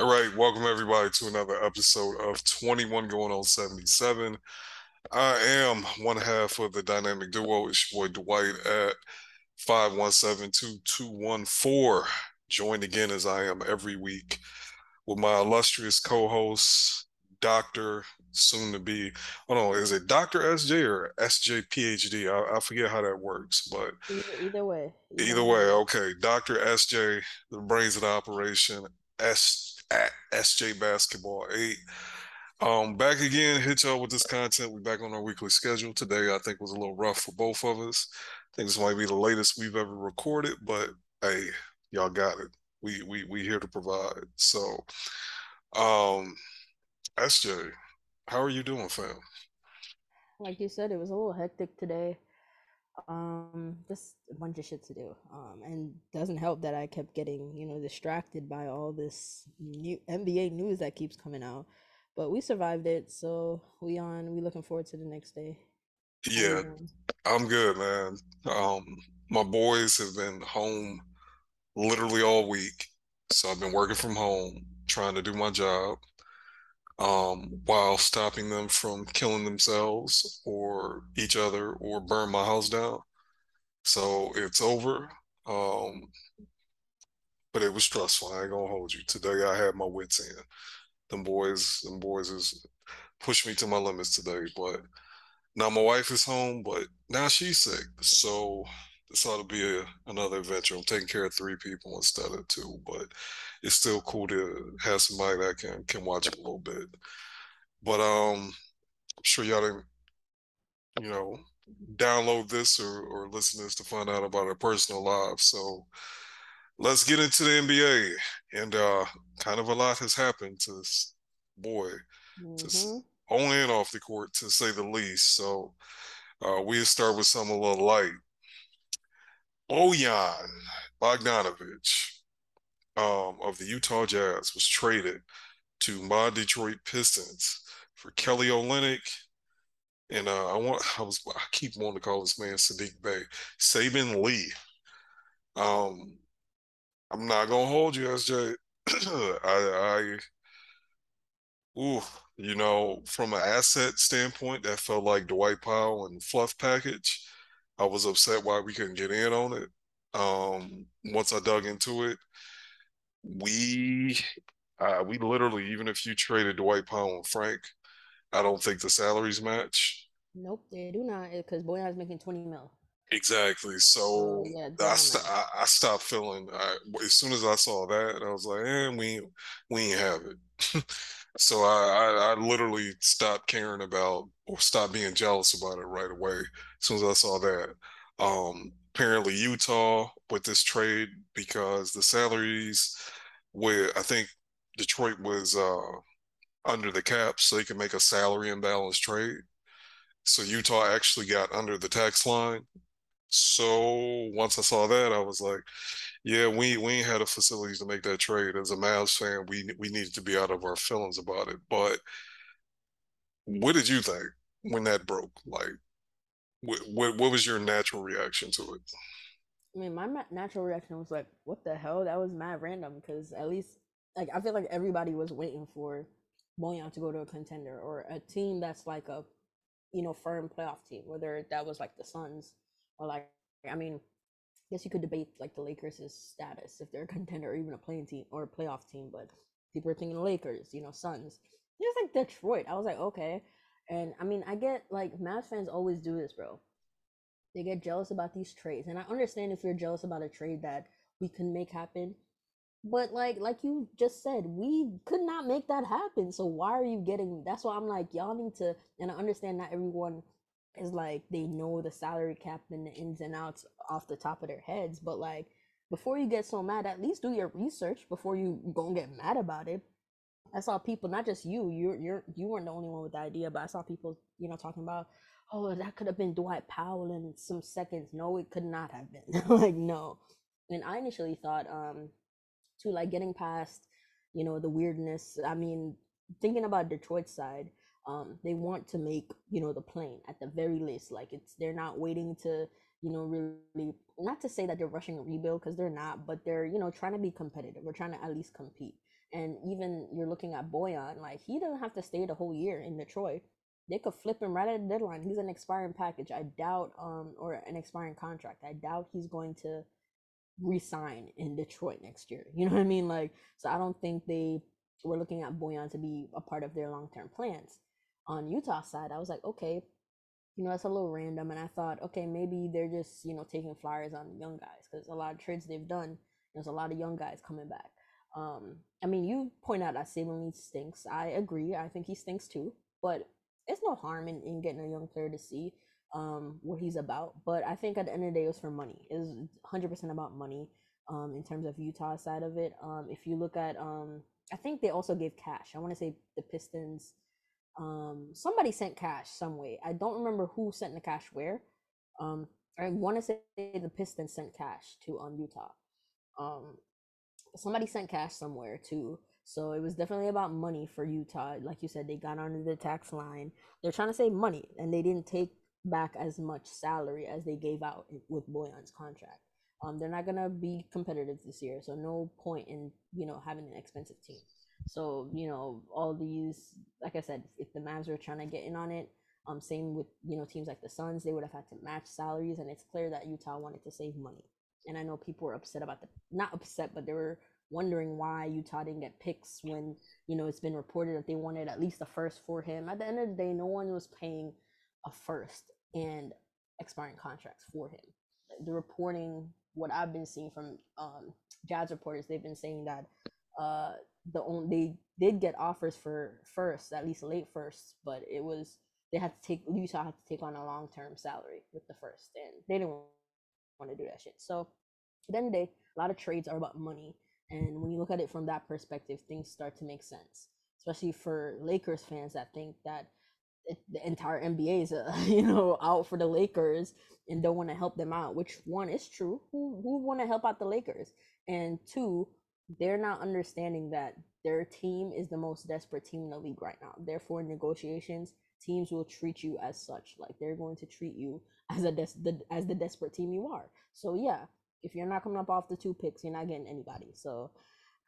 All right, welcome everybody to another episode of 21 going on 77. I am one half of the dynamic duo. It's your boy Dwight at 517-2214. Joined again as I am every week with my illustrious co-host, Dr. Soon to be, oh no, is it Dr. SJ or SJ PhD? I, I forget how that works, but Either, either way. either way, okay. Dr. SJ, the brains of the operation, S at SJ Basketball 8. Um, back again, hit y'all with this content. We're back on our weekly schedule. Today, I think was a little rough for both of us. I think this might be the latest we've ever recorded, but hey, y'all got it. We we we here to provide. So, um, SJ, how are you doing, fam? Like you said, it was a little hectic today. Um, just a bunch of shit to do. Um, and doesn't help that I kept getting, you know, distracted by all this new NBA news that keeps coming out. But we survived it, so we on. We looking forward to the next day. Yeah, doing? I'm good, man. Um, my boys have been home literally all week, so I've been working from home, trying to do my job. Um, while stopping them from killing themselves or each other or burn my house down. So it's over. Um, but it was stressful. I ain't gonna hold you. Today I had my wits in. Them boys, them boys is pushed me to my limits today. But now my wife is home, but now she's sick. So this ought to be a, another adventure. I'm taking care of three people instead of two, but it's still cool to have somebody that can can watch a little bit. But um, I'm sure y'all didn't, you know, download this or, or listen to this to find out about our personal lives. So let's get into the NBA. And uh, kind of a lot has happened to this boy, just Mm-hmm. on and off the court, to say the least. So uh, we'll start with something a little light. Bojan Bogdanovic um, of the Utah Jazz was traded to my Detroit Pistons for Kelly Olynyk and uh, I want I was I keep wanting to call this man Saddiq Bey, Saben Lee. Um, I'm not gonna hold you, SJ. I, I, ooh, you know, from an asset standpoint, that felt like Dwight Powell and Fluff package. I was upset why we couldn't get in on it. Um, once I dug into it, we, uh, we literally, even if you traded Dwight Powell and Frank, I don't think the salaries match. Nope, they do not, because Bojan's making 20 mil. Exactly. So yeah, I, st- I, I stopped feeling. I, as soon as I saw that, I was like, "Eh, we we ain't have it." so I, I I literally stopped caring about or stopped being jealous about it right away. As soon as I saw that. Um, apparently Utah with this trade because the salaries with I think Detroit was uh under the cap, so they could make a salary imbalance trade. So Utah actually got under the tax line so once I saw that, I was like, yeah, we we ain't had the facilities to make that trade. As a Mavs fan, we we needed to be out of our feelings about it. But what did you think when that broke? Like, what what, what was your natural reaction to it? I mean, my natural reaction was like, "What the hell? That was mad random." Because at least, like, I feel like everybody was waiting for Bojan to go to a contender or a team that's like a, you know, firm playoff team. Whether that was like the Suns or like, I mean, guess you could debate like the Lakers' status if they're a contender or even a playing team or a playoff team. But people are thinking Lakers, you know, Suns. It like Detroit. I was like, okay. And I mean, I get like Mavs fans always do this, bro they get jealous about these trades and i understand if you're jealous about a trade that we can make happen but like like you just said we could not make that happen so why are you getting that's why i'm like y'all need to and i understand not everyone is like they know the salary cap and the ins and outs off the top of their heads but like before you get so mad at least do your research before you go and get mad about it I saw people, not just you, you're you're you weren't the only one with the idea, but I saw people, you know, talking about, oh, that could have been Dwight Powell in some seconds. No, it could not have been. like no. And I initially thought, um, to like getting past, you know, the weirdness. I mean, thinking about Detroit's side, um, they want to make, you know, the plane at the very least. Like it's they're not waiting to, you know, really not to say that they're rushing a rebuild because they're not, but they're, you know, trying to be competitive. We're trying to at least compete. And even you're looking at Bojan, like he doesn't have to stay the whole year in Detroit. They could flip him right at the deadline. He's an expiring package. I doubt, um, or an expiring contract. I doubt he's going to resign in Detroit next year. You know what I mean? Like, so I don't think they were looking at Bojan to be a part of their long term plans. On Utah side, I was like, okay, you know, that's a little random. And I thought, okay, maybe they're just, you know, taking flyers on young guys because a lot of trades they've done, there's a lot of young guys coming back. Um, I mean, you point out that Saben Lee stinks. I agree. I think he stinks too. But it's no harm in, in getting a young player to see um, what he's about. But I think at the end of the day, it was for money. It was 100% about money um, in terms of Utah side of it. Um, if you look at, um, I think they also gave cash. I want to say the Pistons. Um, somebody sent cash some way. I don't remember who sent the cash where. Um, I want to say the Pistons sent cash to um Utah. Um, somebody sent cash somewhere too. So it was definitely about money for Utah. Like you said, they got under the tax line. They're trying to save money, and they didn't take back as much salary as they gave out with Bojan's contract. Um, they're not gonna be competitive this year, so no point in you know having an expensive team. So you know all these, like I said, if the Mavs were trying to get in on it, um, same with you know teams like the Suns, they would have had to match salaries, and it's clear that Utah wanted to save money. And I know people were upset about the not upset, but they were wondering why Utah didn't get picks when you know it's been reported that they wanted at least a first for him. At the end of the day, no one was paying a first and expiring contracts for him. The reporting, what I've been seeing from um, Jazz reporters, they've been saying that uh, the only they did get offers for first, at least late first, but it was they had to take Utah had to take on a long term salary with the first, and they didn't want to do that shit. So then the end of the day, a lot of trades are about money, and when you look at it from that perspective, things start to make sense, especially for Lakers fans that think that the entire NBA is, uh, you know, out for the Lakers and don't want to help them out. Which one is true? Who who want to help out the Lakers? And two, they're not understanding that their team is the most desperate team in the league right now. Therefore, negotiations, teams will treat you as such. Like they're going to treat you as a des- the, as the desperate team you are. So yeah, if you're not coming up off the two picks, you're not getting anybody. So,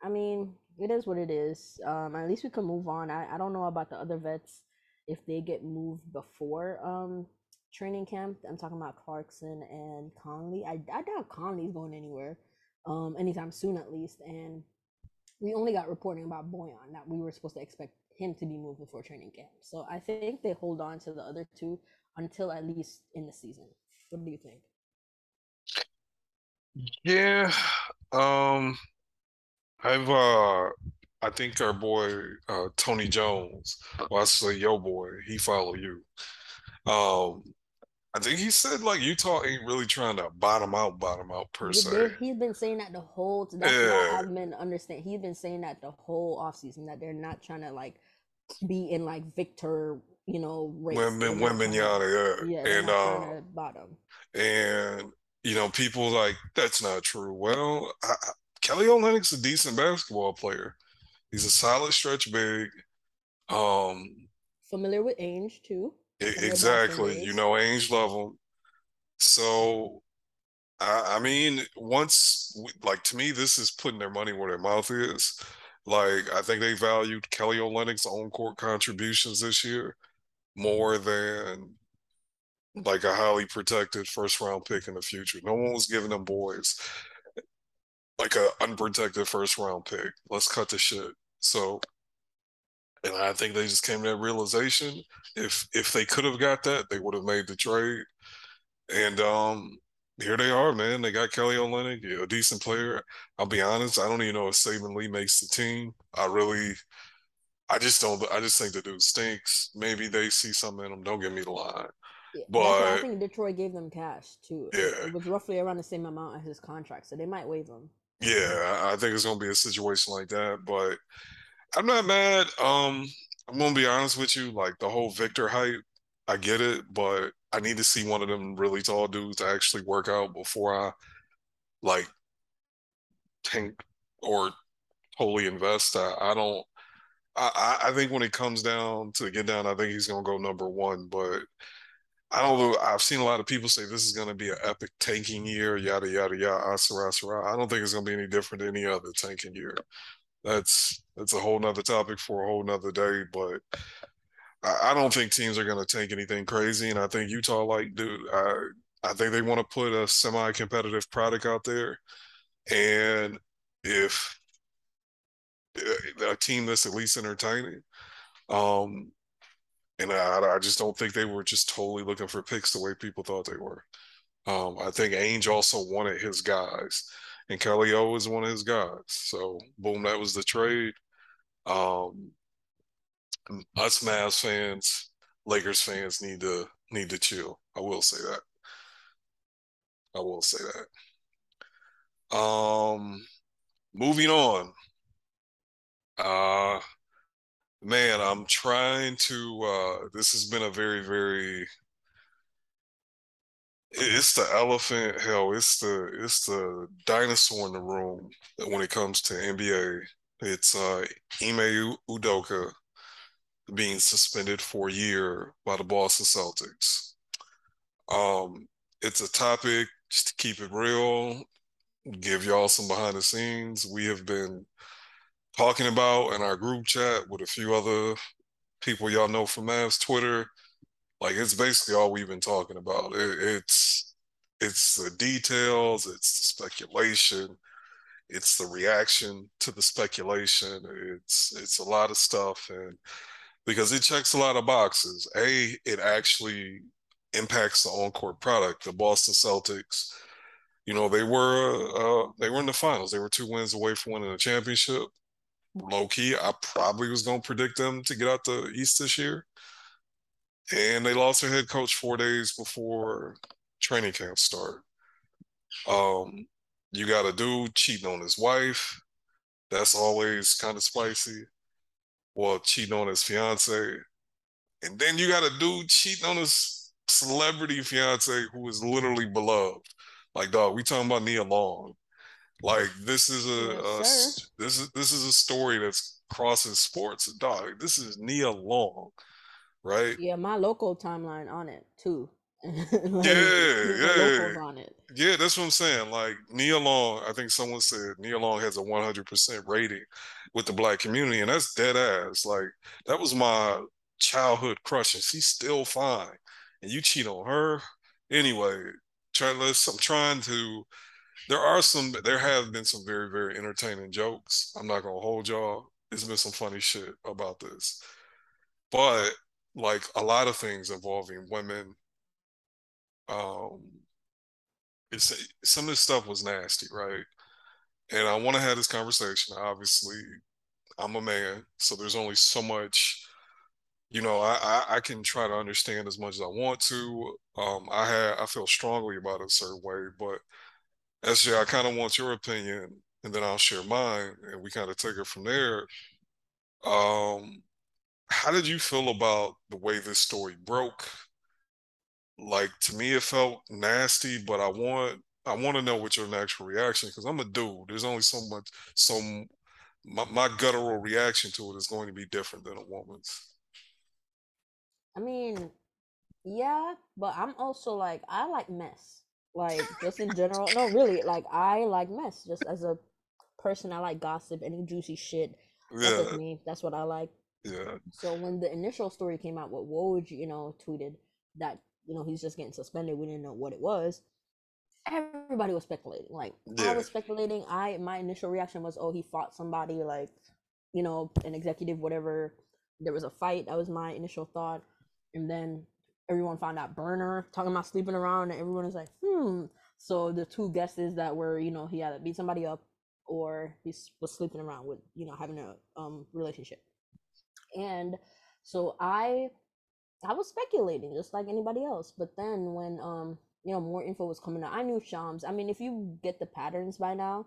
I mean, it is what it is. Um, at least we can move on. I, I don't know about the other vets if they get moved before um training camp. I'm talking about Clarkson and Conley. I, I doubt Conley's going anywhere um anytime soon at least. And we only got reporting about Bojan that we were supposed to expect him to be moved before training camp. So I think they hold on to the other two until at least in the season. What do you think? Yeah. Um I've uh I think our boy uh, Tony Jones, well, I say yo boy, he follow you. Um, I think he said like Utah ain't really trying to bottom out, bottom out per se. He's been saying that the whole. That's yeah. I've been understand. He's been saying that the whole offseason that they're not trying to like be in like Victor, you know, race. Women, women, yada, yeah. Yeah, and um, bottom. And you know, people like that's not true. Well, I, Kelly Olynyk's a decent basketball player. He's a solid stretch big. Um, familiar with Ainge too. Exactly. You know, Ainge him. So, I, I mean, once like to me, this is putting their money where their mouth is. Like, I think they valued Kelly Olynyk's own court contributions this year more than like a highly protected first round pick in the future. No one was giving them boys like a unprotected first round pick. Let's cut the shit. So, and I think they just came to that realization. If if they could have got that, they would have made the trade. And um, here they are, man. They got Kelly Olynyk, a decent player. I'll be honest, I don't even know if Saben Lee makes the team. I really, I just don't. I just think the dude stinks. Maybe they see something in him. Don't get me the line. Yeah, but I think Detroit gave them cash too. Yeah, it was roughly around the same amount as his contract, so they might waive him. Yeah, I think it's gonna be a situation like that, but I'm not mad. Um, I'm gonna be honest with you. Like the whole Victor hype, I get it, but I need to see one of them really tall dudes to actually work out before I like tank or totally invest. I, I don't. I, I think when it comes down to get down, I think he's gonna go number one, but I don't. I've seen a lot of people say this is to be an epic tanking year, yada yada yada, asura asura. I don't think it's to be any different than any other tanking year. That's It's a whole nother topic for a whole nother day, but I, I don't think teams are going to take anything crazy. And I think Utah, like, dude, I, I think they want to put a semi competitive product out there. And if uh, a team that's at least entertaining, um, and I, I just don't think they were just totally looking for picks the way people thought they were. Um, I think Ainge also wanted his guys, and Kelly O is one of his guys. So boom, that was the trade. Um, us Mavs fans, Lakers fans need to need to chill. I will say that. I will say that. Um, moving on. Uh, man, I'm trying to. Uh, this has been a very, very. It's the elephant. Hell, it's the it's the dinosaur in the room when it comes to NBA. It's uh, Ime Udoka being suspended for a year by the Boston Celtics. Um, it's a topic just to keep it real, give y'all some behind the scenes. We have been talking about in our group chat with a few other people y'all know from Mavs Twitter. Like it's basically all we've been talking about. It, it's it's the details, it's the speculation, it's the reaction to the speculation. It's it's a lot of stuff, and because it checks a lot of boxes. A, it actually impacts the on-court product. The Boston Celtics, you know, they were uh, they were in the finals. They were two wins away from winning a championship. Low key, I probably was going to predict them to get out the East this year, and they lost their head coach four days before training camp start. Um, you got a dude cheating on his wife. That's always kind of spicy well, cheating on his fiance. And then you got a dude cheating on his celebrity fiance who is literally beloved. Like, dog, we talking about Nia Long. Like, this is a, yes, a this is this is a story that's crosses sports. Dog, this is Nia Long, right? Yeah, my local timeline on it too. like, yeah, yeah. Yeah, that's what I'm saying. Like Nia Long, I think someone said Nia Long has a 100% rating with the black community, and that's dead ass. Like that was my childhood crush, and she's still fine. And you cheat on her anyway. Try, I'm trying to. There are some. There have been some very very entertaining jokes. I'm not gonna hold y'all. There's been some funny shit about this, but like a lot of things involving women um, it's some of this stuff was nasty, right? And I want to have this conversation. Obviously, I'm a man, so there's only so much. You know, I, I, I can try to understand as much as I want to. Um, I had I feel strongly about it a certain way, but SJ, I kind of want your opinion, and then I'll share mine, and we kind of take it from there. Um, how did you feel about the way this story broke? like to me it felt nasty but i want i want to know what your natural reaction because i'm a dude. There's only so much some my, my guttural reaction to it is going to be different than a woman's. I mean yeah but i'm also like i like mess. Like just in general no really like i like mess. Just as a person i like gossip any juicy shit. That's yeah. me. That's what i like yeah so when the initial story came out what Woj you know tweeted that you know, he's just getting suspended. We didn't know what it was. Everybody was speculating. Like yeah. I was speculating. I my initial reaction was, oh, he fought somebody, like, you know, an executive, whatever. There was a fight. That was my initial thought. And then everyone found out burner talking about sleeping around, and everyone was like, hmm. So the two guesses that were, you know, he either beat somebody up or he was sleeping around with, you know, having a um relationship. And so I I was speculating just like anybody else. But then when um you know more info was coming out, I knew Shams. I mean, if you get the patterns by now,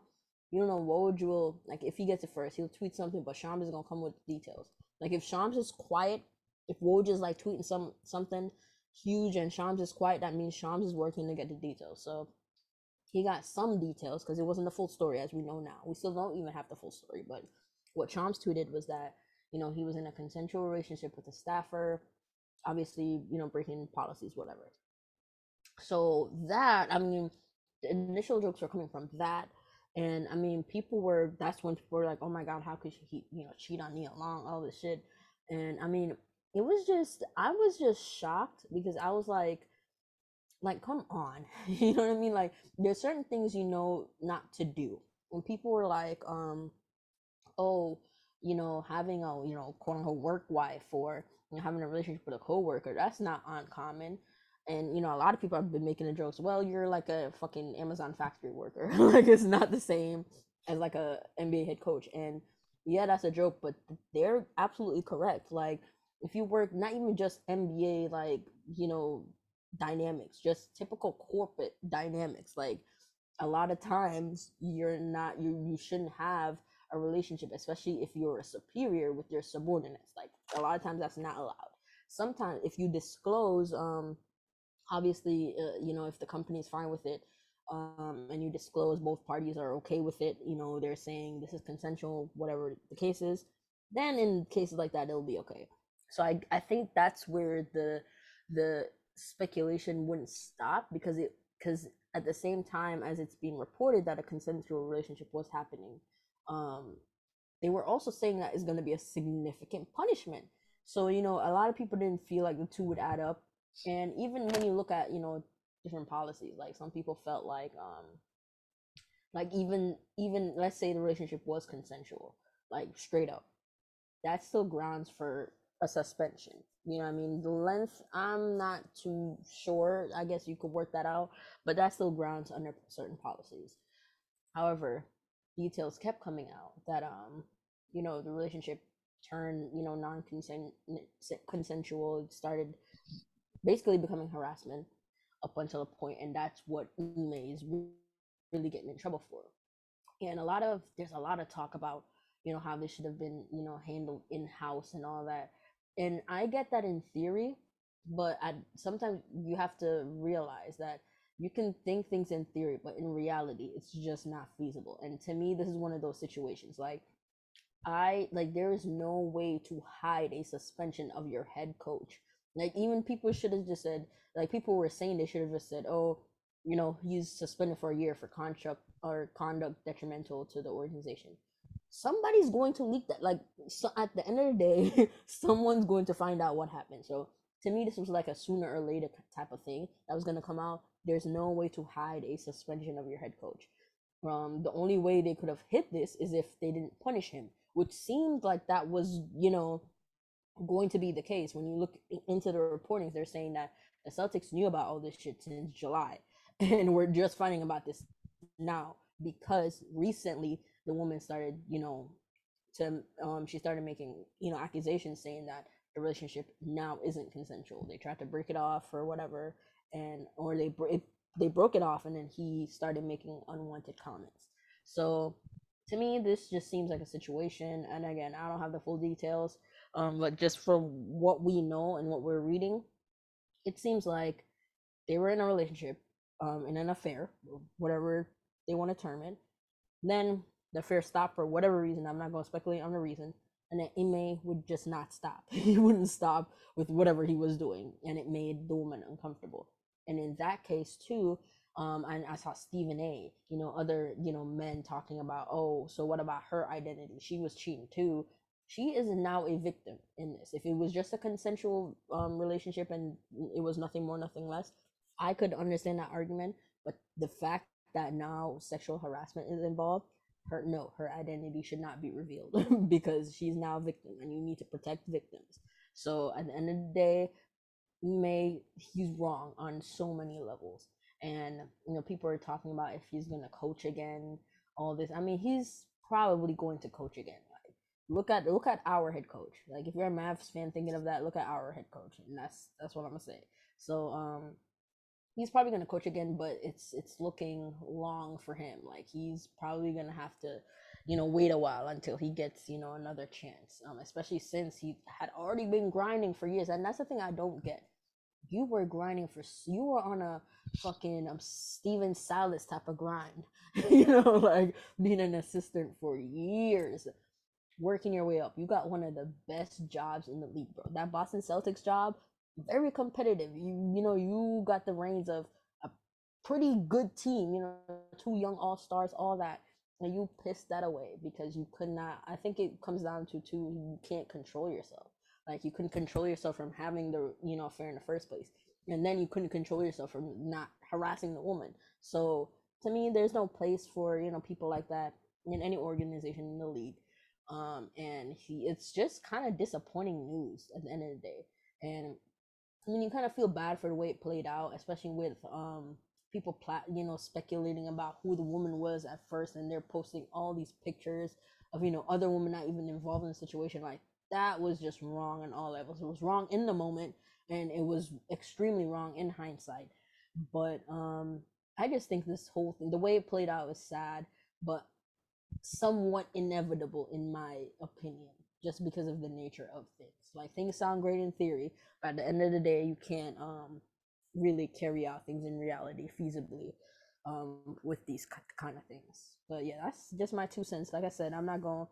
you don't know Woj will like if he gets it first, he'll tweet something, but Shams is gonna come with details. Like if Shams is quiet, if Woj is like tweeting some something huge and Shams is quiet, that means Shams is working to get the details. So he got some details because it wasn't the full story as we know now. We still don't even have the full story, but what Shams tweeted was that you know he was in a consensual relationship with a staffer obviously, you know, breaking policies, whatever. So that, I mean, the initial jokes are coming from that. And I mean, people were that's when people were like, "Oh my God, how could he, you know, cheat on Nia Long, all this shit." And I mean, it was just I was just shocked because I was like, like, come on, you know what I mean? Like, there's certain things you know not to do. When people were like, um, oh, you know, having a you know quote unquote work wife or you know, having a relationship with a coworker, that's not uncommon. And you know a lot of people have been making the jokes well you're like a fucking amazon factory worker. Like it's not the same as like a nba head coach. And yeah that's a joke but they're absolutely correct. Like if you work not even just nba like you know dynamics just typical corporate dynamics. Like a lot of times you're not you you shouldn't have a relationship especially if you're a superior with your subordinates like a lot of times that's not allowed. Sometimes if you disclose um obviously uh, you know if the company is fine with it um, and you disclose both parties are okay with it you know they're saying this is consensual whatever the case is then in cases like that it'll be okay. So i i think that's where the the speculation wouldn't stop because it because at the same time as it's being reported that a consensual relationship was happening um they were also saying that is going to be a significant punishment. So you know a lot of people didn't feel like the two would add up. And even when you look at you know different policies like some people felt like um like even even let's say the relationship was consensual like straight up that's still grounds for a suspension. You know what i mean? The length i'm not too sure. I guess you could work that out but that's still grounds under certain policies. However details kept coming out that um you know the relationship turned you know non-consent consensual started basically becoming harassment up until a point, and that's what Ime is really getting in trouble for. And a lot of there's a lot of talk about you know how this should have been you know handled in house and all that, and I get that in theory, but I, sometimes you have to realize that you can think things in theory, but in reality, it's just not feasible. And to me, this is one of those situations. Like, I like there is no way to hide a suspension of your head coach like even people should have just said like people were saying they should have just said, oh, you know, he's suspended for a year for contract or conduct detrimental to the organization. Somebody's going to leak that. Like so at the end of the day, someone's going to find out what happened. So to me, this was like a sooner or later type of thing that was going to come out. There's no way to hide a suspension of your head coach. Um, the only way they could have hit this is if they didn't punish him, which seemed like that was, you know, going to be the case. When you look into the reportings, they're saying that the Celtics knew about all this shit since July, and we're just finding about this now because recently the woman started, you know, to um she started making you know accusations saying that the relationship now isn't consensual. They tried to break it off or whatever, and or they break they broke it off, and then he started making unwanted comments. So to me, this just seems like a situation, and again, I don't have the full details um, but just from what we know and what we're reading, it seems like they were in a relationship, um, in an affair, whatever they want to term it. Then the affair stopped for whatever reason. I'm not going to speculate on the reason. And then Ime would just not stop. he wouldn't stop with whatever he was doing, and it made the woman uncomfortable. And in that case, too, um, and I saw Stephen A. You know, other you know men talking about, oh, so what about her identity? She was cheating too, she is now a victim in this. If it was just a consensual um, relationship and it was nothing more, nothing less, I could understand that argument. But the fact that now sexual harassment is involved, her no, her identity should not be revealed because she's now a victim, and you need to protect victims. So at the end of the day, may he's wrong on so many levels, and you know people are talking about if he's gonna coach again, all this. I mean, he's probably going to coach again Like, look at look at our head coach. Like if you're a Mavs fan thinking of that, look at our head coach, and that's that's what I'm gonna say. So um, he's probably gonna coach again, but it's it's looking long for him. Like he's probably gonna have to, you know, wait a while until he gets you know another chance. Um, especially since he had already been grinding for years, and that's the thing I don't get. You were grinding for you were on a fucking um Stephen Silas type of grind, you know, like being an assistant for years working your way up. You got one of the best jobs in the league, bro. That Boston Celtics job, very competitive. You you know, you got the reins of a pretty good team, you know, two young all-stars, all that. and you pissed that away because you could not i think it comes down to two you can't control yourself like you couldn't control yourself from having the you know affair in the first place. And then you couldn't control yourself from not harassing the woman. So to me there's no place for you know people like that in any organization in the league. Um and he it's just kind of disappointing news at the end of the day. And i mean you kind of feel bad for the way it played out especially with um people plat you know speculating about who the woman was at first and they're posting all these pictures of you know other women not even involved in the situation. Like that was just wrong on all levels it was wrong in the moment and it was extremely wrong in hindsight. But um i just think this whole thing the way it played out is sad but somewhat inevitable in my opinion just because of the nature of things. Like things sound great in theory but at the end of the day you can't um really carry out things in reality feasibly um with these kind of things. But yeah that's just my two cents. Like i said i'm not gonna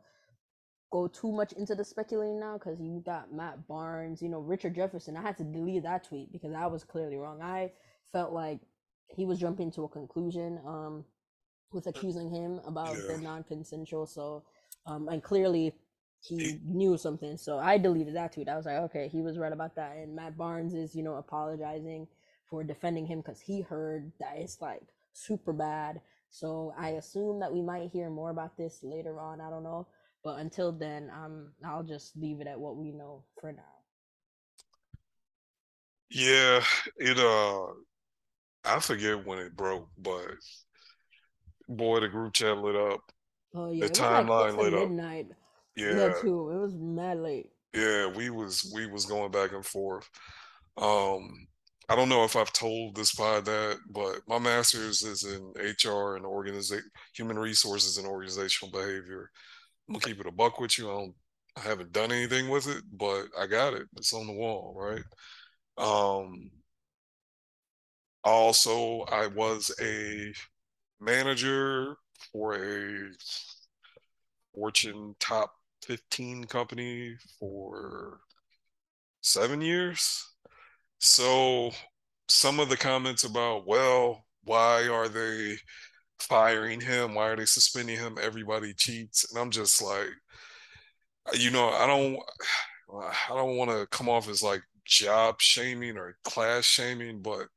go too much into the speculating now because you got matt barnes you know richard jefferson. I had to delete that tweet because i was clearly wrong. I felt like he was jumping to a conclusion um with accusing him about yeah. the non-consensual. So um and clearly he knew something. So i deleted that tweet. I was like okay he was right about that. And matt barnes is you know apologizing for defending him because he heard that it's like super bad. So I assume that we might hear more about this later on. I don't know, but until then, um, I'll just leave it at what we know for now. Yeah, it uh, I forget when it broke, but boy, the group chat lit up. Oh yeah, the timeline like lit midnight. up. Yeah, yeah, too. It was mad late. Yeah, we was we was going back and forth. Um, I don't know if I've told this pod that, but my master's is in HR and organization, human resources and organizational behavior. I'm gonna keep it a buck with you. I don't, I haven't done anything with it, but I got it. It's on the wall, right? Um, also, I was a manager for a Fortune top 15 company for seven years so some of the comments about, well, why are they firing him? Why are they suspending him? Everybody cheats. And I'm just like, you know, I don't I don't want to come off as like job shaming or class shaming, but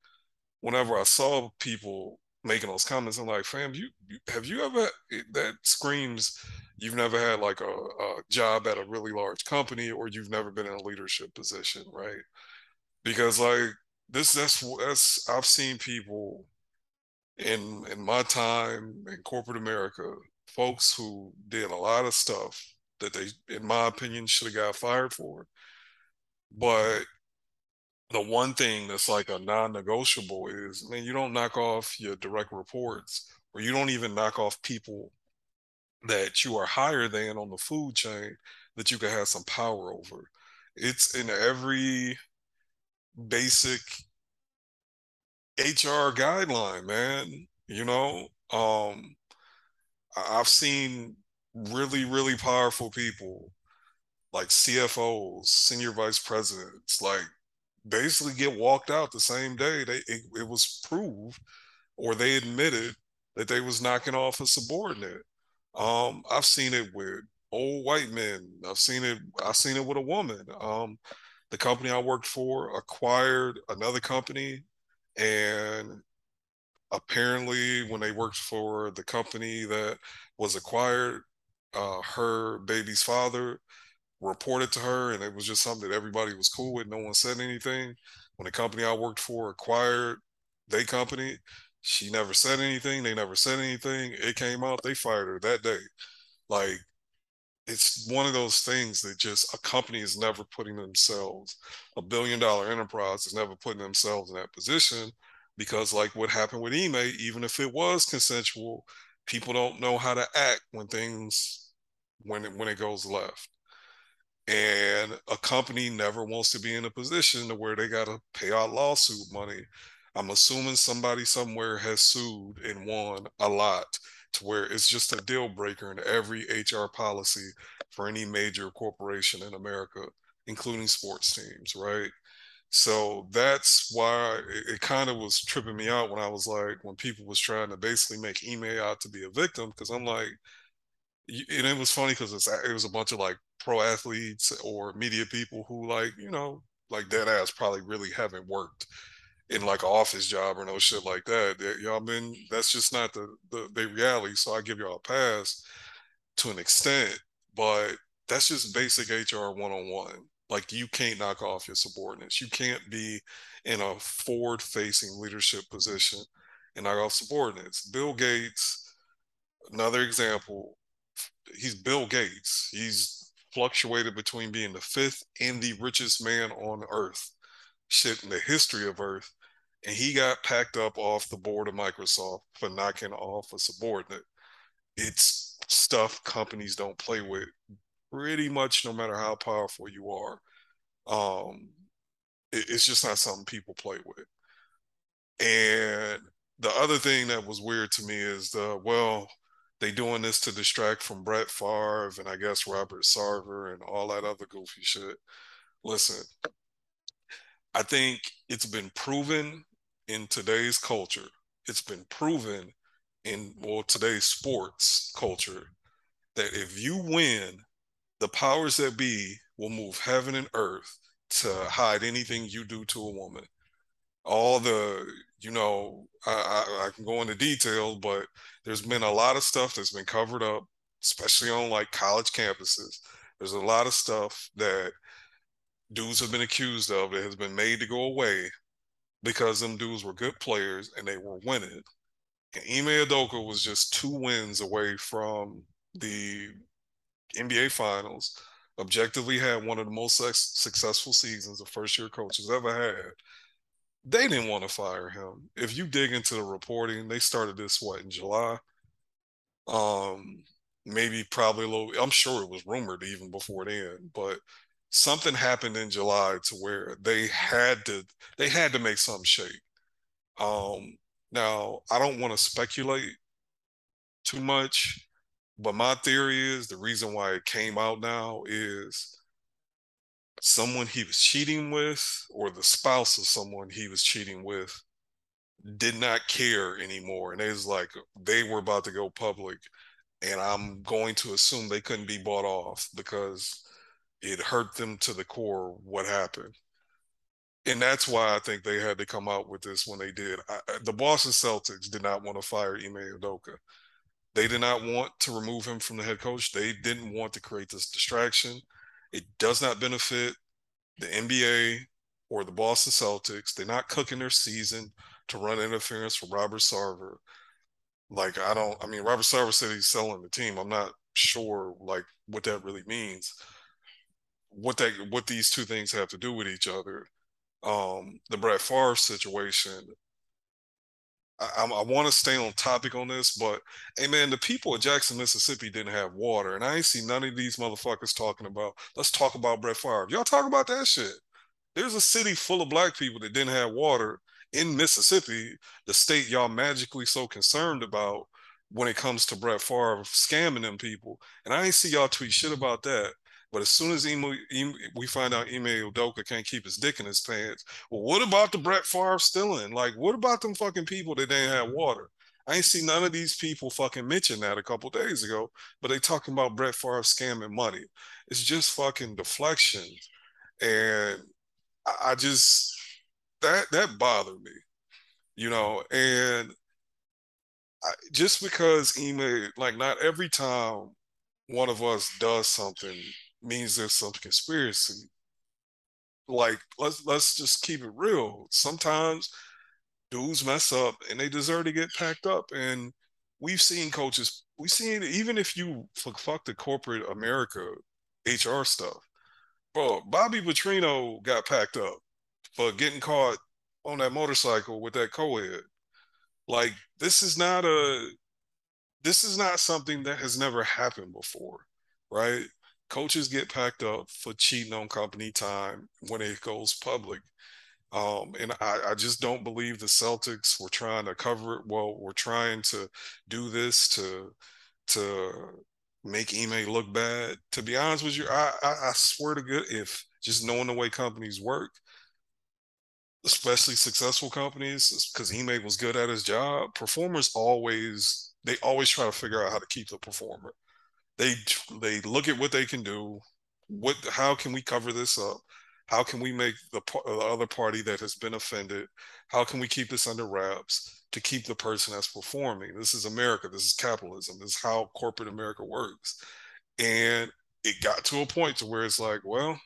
whenever I saw people making those comments, I'm like, fam, you, have you ever eh, that screams you've never had like a, a job at a really large company or you've never been in a leadership position, right? because like this that's that's I've seen people in in my time in corporate America, folks who did a lot of stuff that they, in my opinion, should have got fired for. But the one thing that's like a non-negotiable is, I mean, you don't knock off your direct reports, or you don't even knock off people that you are higher than on the food chain that you can have some power over. It's in every basic HR guideline, man. You know, um, I've seen really, really powerful people like CFOs, senior vice presidents, like basically get walked out the same day. They it, it was proved or they admitted that they was knocking off a subordinate. Um, I've seen it with old white men. I've seen it. I've seen it with a woman. Um, the company I worked for acquired another company, and apparently, when they worked for the company that was acquired, uh, her baby's father reported to her, and it was just something that everybody was cool with. No one said anything. When the company I worked for acquired they company, she never said anything. They never said anything. It came out, they fired her that day. Like it's one of those things that just a company is never putting themselves, a billion dollar enterprise is never putting themselves in that position because, like what happened with Ime, even if it was consensual, people don't know how to act when things when it when it goes left. And a company never wants to be in a position to where they got to pay out lawsuit money. I'm assuming somebody somewhere has sued and won a lot to where it's just a deal breaker in every HR policy for any major corporation in America, including sports teams, right? So that's why it, it kind of was tripping me out when I was like, when people was trying to basically make Ime out to be a victim, because I'm like, and it was funny because it was a bunch of like pro athletes or media people who like, you know, like dead ass probably really haven't worked in like an office job or no shit like that. that y'all been that's just not the, the the reality. So I give y'all a pass to an extent, but that's just basic HR one on one. Like you can't knock off your subordinates. You can't be in a forward facing leadership position and knock off subordinates. Bill Gates, another example, he's Bill Gates. He's fluctuated between being the fifth and the richest man on earth, shit in the history of earth. And he got packed up off the board of Microsoft for knocking off a subordinate. It's stuff companies don't play with pretty much no matter how powerful you are. Um, it, it's just not something people play with. And the other thing that was weird to me is the well, they doing this to distract from Brett Favre and I guess Robert Sarver and all that other goofy shit. Listen, I think it's been proven in today's culture. It's been proven in well today's sports culture that if you win, the powers that be will move heaven and earth to hide anything you do to a woman. All the, you know, I, I, I can go into detail, but there's been a lot of stuff that's been covered up, especially on like college campuses. There's a lot of stuff that dudes have been accused of that has been made to go away because them dudes were good players and they were winning. And Ime Udoka was just two wins away from the NBA Finals. Objectively, had one of the most successful seasons a first year coach has ever had. They didn't want to fire him. If you dig into the reporting, they started this what in July. Um, maybe probably a little. I'm sure it was rumored even before then, but something happened in July to where they had to they had to make some shape. Um, now I don't want to speculate too much but my theory is the reason why it came out now is someone he was cheating with or the spouse of someone he was cheating with did not care anymore. And it was like they were about to go public. And I'm going to assume they couldn't be bought off because it hurt them to the core what happened. And that's why I think they had to come out with this when they did. I, the Boston Celtics did not want to fire Ime Udoka. They did not want to remove him from the head coach. They didn't want to create this distraction. It does not benefit the NBA or the Boston Celtics. They're not cooking their season to run interference for Robert Sarver. Like I don't. I mean, Robert Sarver said he's selling the team. I'm not sure like what that really means. What that what these two things have to do with each other. Um, the Brett Favre situation I, I want to stay on topic on this, but hey man, the people of Jackson, Mississippi didn't have water, and I ain't see none of these motherfuckers talking about. Let's talk about Brett Favre. Y'all talk about that shit. There's a city full of black people that didn't have water in Mississippi, the state y'all magically so concerned about when it comes to Brett Favre scamming them people, and I ain't see y'all tweet shit about that. But as soon as Imo, we find out Ime Udoka can't keep his dick in his pants, well, what about the Brett Favre stealing? Like, what about them fucking people that didn't have mm-hmm. water? I ain't see none of these people fucking mention that a couple days ago, but they talking about Brett Favre scamming money. It's just fucking deflection, and I, I just that that bothered me, you know. And I, just because Ime, like, not every time one of us does something means there's some conspiracy. Like let's let's just keep it real. Sometimes dudes mess up and they deserve to get packed up. And we've seen coaches, we've seen even if you fuck the corporate America HR stuff, bro. Bobby Petrino got packed up for getting caught on that motorcycle with that co-ed. Like this is not a this is not something that has never happened before, right? Coaches get packed up for cheating on company time when it goes public. Um, and I, I, just don't believe the Celtics were trying to cover it. Well, we're trying to do this to to make Ime look bad. To be honest with you, I, I, I swear to good, if just knowing the way companies work, especially successful companies, because Ime was good at his job, performers always they always try to figure out how to keep the performer. They they look at what they can do. What how can we cover this up? How can we make the, the other party that has been offended? How can we keep this under wraps to keep the person that's performing? This is America. This is capitalism. This is how corporate America works. And it got to a point to where it's like, well,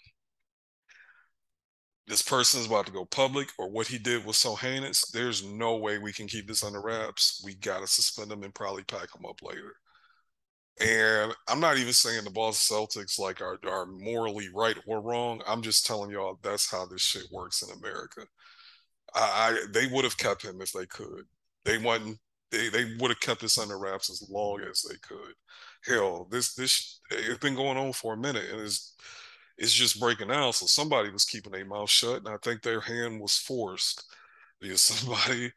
this person is about to go public or what he did was so heinous there's no way we can keep this under wraps we got to suspend him and probably pack him up later and i'm not even saying the boston celtics like are, are morally right or wrong i'm just telling y'all that's how this shit works in america i, I they would have kept him if they could they wouldn't. they, they would have kept this under wraps as long as they could hell this this it's been going on for a minute and it's it's just breaking out. So somebody was keeping their mouth shut, and I think their hand was forced because somebody,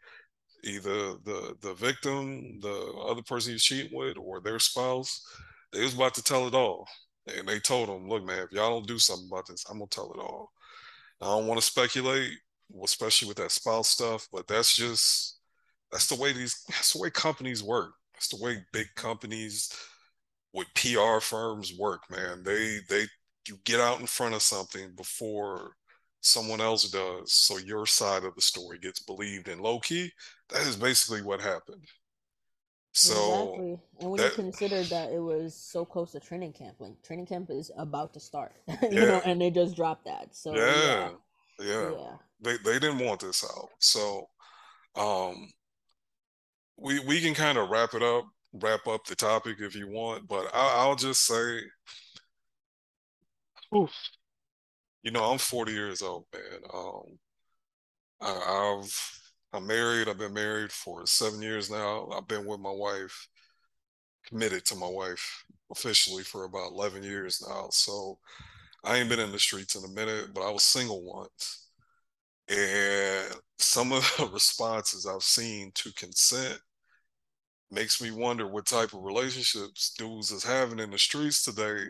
either the the victim, the other person he's cheating with, or their spouse, they was about to tell it all, and they told him, "Look, man, if y'all don't do something about this, I'm gonna tell it all." I don't want to speculate, especially with that spouse stuff, but that's just that's the way these that's the way companies work. That's the way big companies with PR firms work, man. They they you get out in front of something before someone else does so your side of the story gets believed in low key that is basically what happened so exactly and when that, you consider that it was so close to training camp like training camp is about to start you yeah. know and they just dropped that so yeah yeah, yeah. yeah. They, they didn't want this out so um we we can kind of wrap it up wrap up the topic if you want but I, i'll just say Oof. You know, I'm 40 years old, man. Um, I, I've I'm married. I've been married for seven years now. I've been with my wife, committed to my wife officially for about 11 years now. So I ain't been in the streets in a minute, but I was single once. And some of the responses I've seen to consent makes me wonder what type of relationships dudes is having in the streets today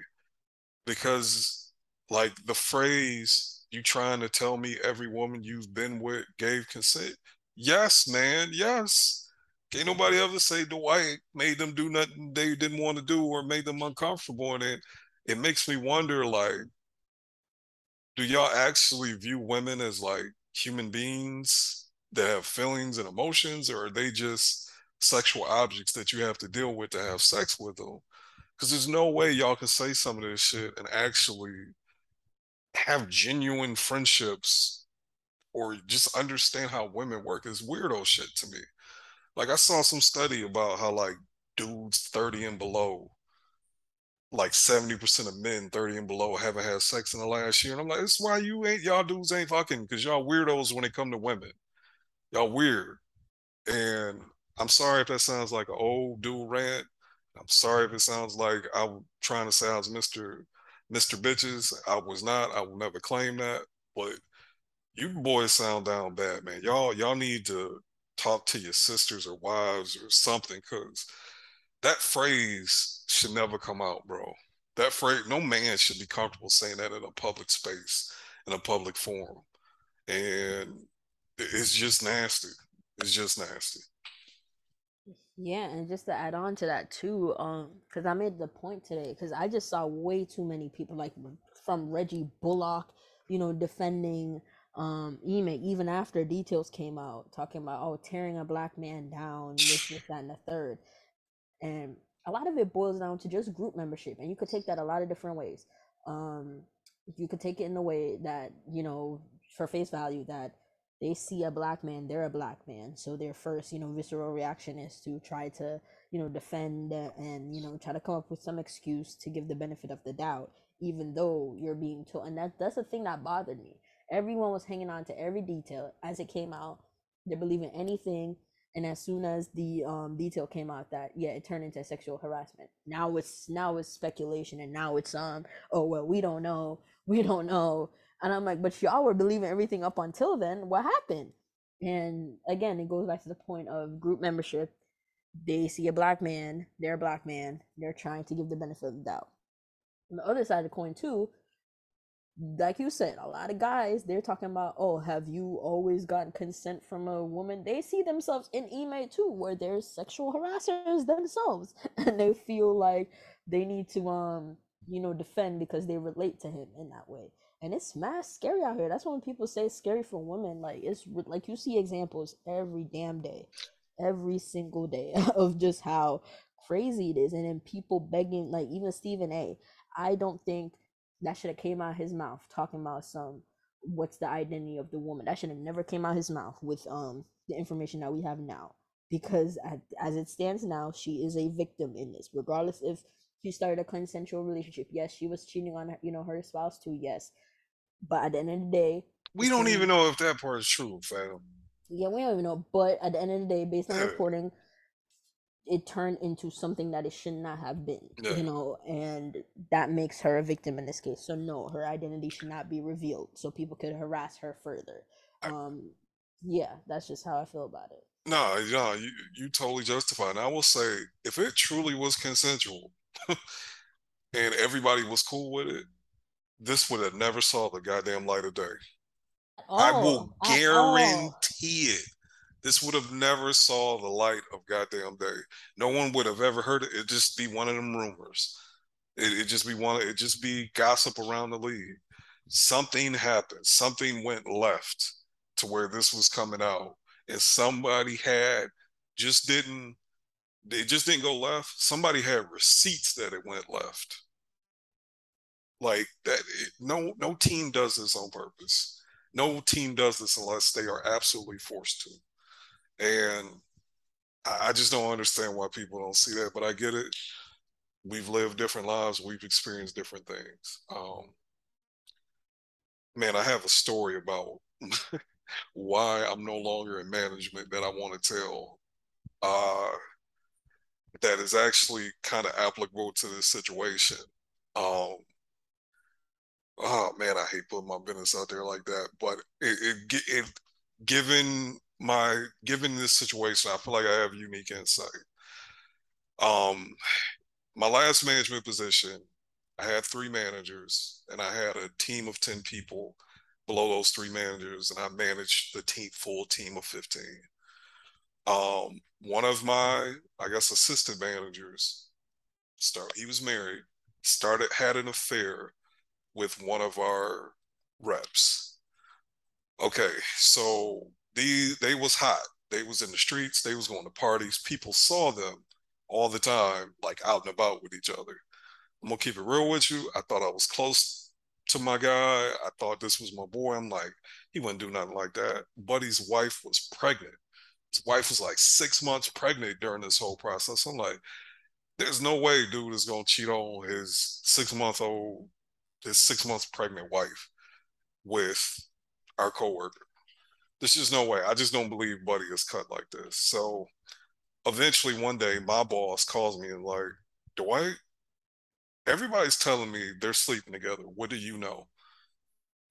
because like the phrase, you trying to tell me every woman you've been with gave consent? Yes, man, yes. Can't nobody ever say Dwight made them do nothing they didn't want to do or made them uncomfortable. And it, it makes me wonder, like, do y'all actually view women as like human beings that have feelings and emotions, or are they just sexual objects that you have to deal with to have sex with them? Because there's no way y'all can say some of this shit and actually have genuine friendships or just understand how women work is weirdo shit to me. Like I saw some study about how like dudes 30 and below, like 70% of men 30 and below haven't had sex in the last year. And I'm like, that's why you ain't y'all dudes ain't fucking because y'all weirdos when it come to women. Y'all weird. And I'm sorry if that sounds like an old dude rant. I'm sorry if it sounds like I'm trying to sound Mr. Mr. Bitches. I was not. I will never claim that. But you boys sound down bad, man. Y'all, y'all need to talk to your sisters or wives or something, because that phrase should never come out, bro. That phrase, no man should be comfortable saying that in a public space, in a public forum. And it's just nasty. It's just nasty. Yeah, and just to add on to that too, um, because I made the point today, because I just saw way too many people like from Reggie Bullock, you know, defending um Ime even after details came out, talking about oh tearing a black man down, this, this, that, and the third. And a lot of it boils down to just group membership, and you could take that a lot of different ways. Um, you could take it in a way that you know, for face value, that they see a black man, they're a black man. So their first, you know, visceral reaction is to try to, you know, defend and, you know, try to come up with some excuse to give the benefit of the doubt, even though you're being told. And that, that's the thing that bothered me. Everyone was hanging on to every detail as it came out. They're believing anything. And as soon as the um, detail came out that yeah, it turned into sexual harassment. Now it's now it's speculation, and now it's um oh well we don't know, we don't know and I'm like, but y'all were believing everything up until then. What happened? And again, it goes back to the point of group membership. They see a black man, they're a black man, they're trying to give the benefit of the doubt. On the other side of the coin, too, like you said, a lot of guys they're talking about, oh, have you always gotten consent from a woman? They see themselves in Ime too, where they're sexual harassers themselves, and they feel like they need to um you know defend because they relate to him in that way. And it's mass scary out here. That's when people say it's scary for women. Like it's like you see examples every damn day, every single day of just how crazy it is, and then people begging, like even Stephen A. I don't think that should have came out of his mouth talking about some what's the identity of the woman. That should have never came out of his mouth with um the information that we have now. Because as it stands now, she is a victim in this. Regardless if she started a consensual relationship, yes, she was cheating on her, you know her spouse too, yes. But at the end of the day, we don't even know if that part is true, fam. Yeah, we don't even know. But at the end of the day, based on reporting, it turned into something that it should not have been yeah. you know and that makes her a victim in this case so no her identity should not be revealed so people could harass her further um yeah that's just how i feel about it no no you you totally justify and i will say if it truly was consensual and everybody was cool with it this would have never saw the goddamn light of day i will oh, uh, oh. guarantee it this would have never saw the light of goddamn day. No one would have ever heard it. It'd just be one of them rumors. It, would just be one. It just be gossip around the league. Something happened. Something went left to where this was coming out, and somebody had just didn't. It just didn't go left. Somebody had receipts that it went left. Like that. No, no team does this on purpose. No team does this unless they are absolutely forced to. And I just don't understand why people don't see that, but I get it. We've lived different lives, we've experienced different things. Um, man, I have a story about why I'm no longer in management that I want to tell. Uh, that is actually kind of applicable to this situation. Um, oh man, I hate putting my business out there like that, but it, it, it given my given this situation, I feel like I have unique insight. Um, my last management position, I had three managers, and I had a team of ten people below those three managers, and I managed the team full team of fifteen. Um, one of my, I guess, assistant managers, start he was married, started had an affair with one of our reps. Okay, so they they was hot. They was in the streets. They was going to parties. People saw them all the time, like out and about with each other. I'm gonna keep it real with you. I thought I was close to my guy. I thought this was my boy. I'm like, he wouldn't do nothing like that. Buddy's wife was pregnant. His wife was like six months pregnant during this whole process. I'm like, there's no way dude is gonna cheat on his six month old, his six months pregnant wife with our coworker there's just no way. I just don't believe Buddy is cut like this. So eventually one day my boss calls me and like, Dwight, everybody's telling me they're sleeping together. What do you know?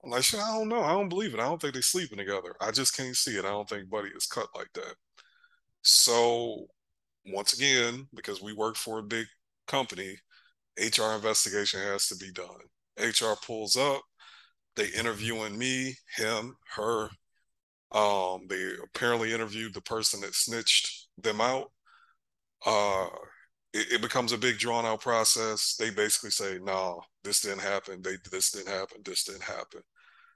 I'm like, shit, I don't know. I don't believe it. I don't think they're sleeping together. I just can't see it. I don't think Buddy is cut like that. So once again, because we work for a big company, HR investigation has to be done. HR pulls up, they interviewing me, him, her, um, they apparently interviewed the person that snitched them out. Uh, it, it, becomes a big drawn out process. They basically say, "No, this didn't happen. They this didn't happen. This didn't happen."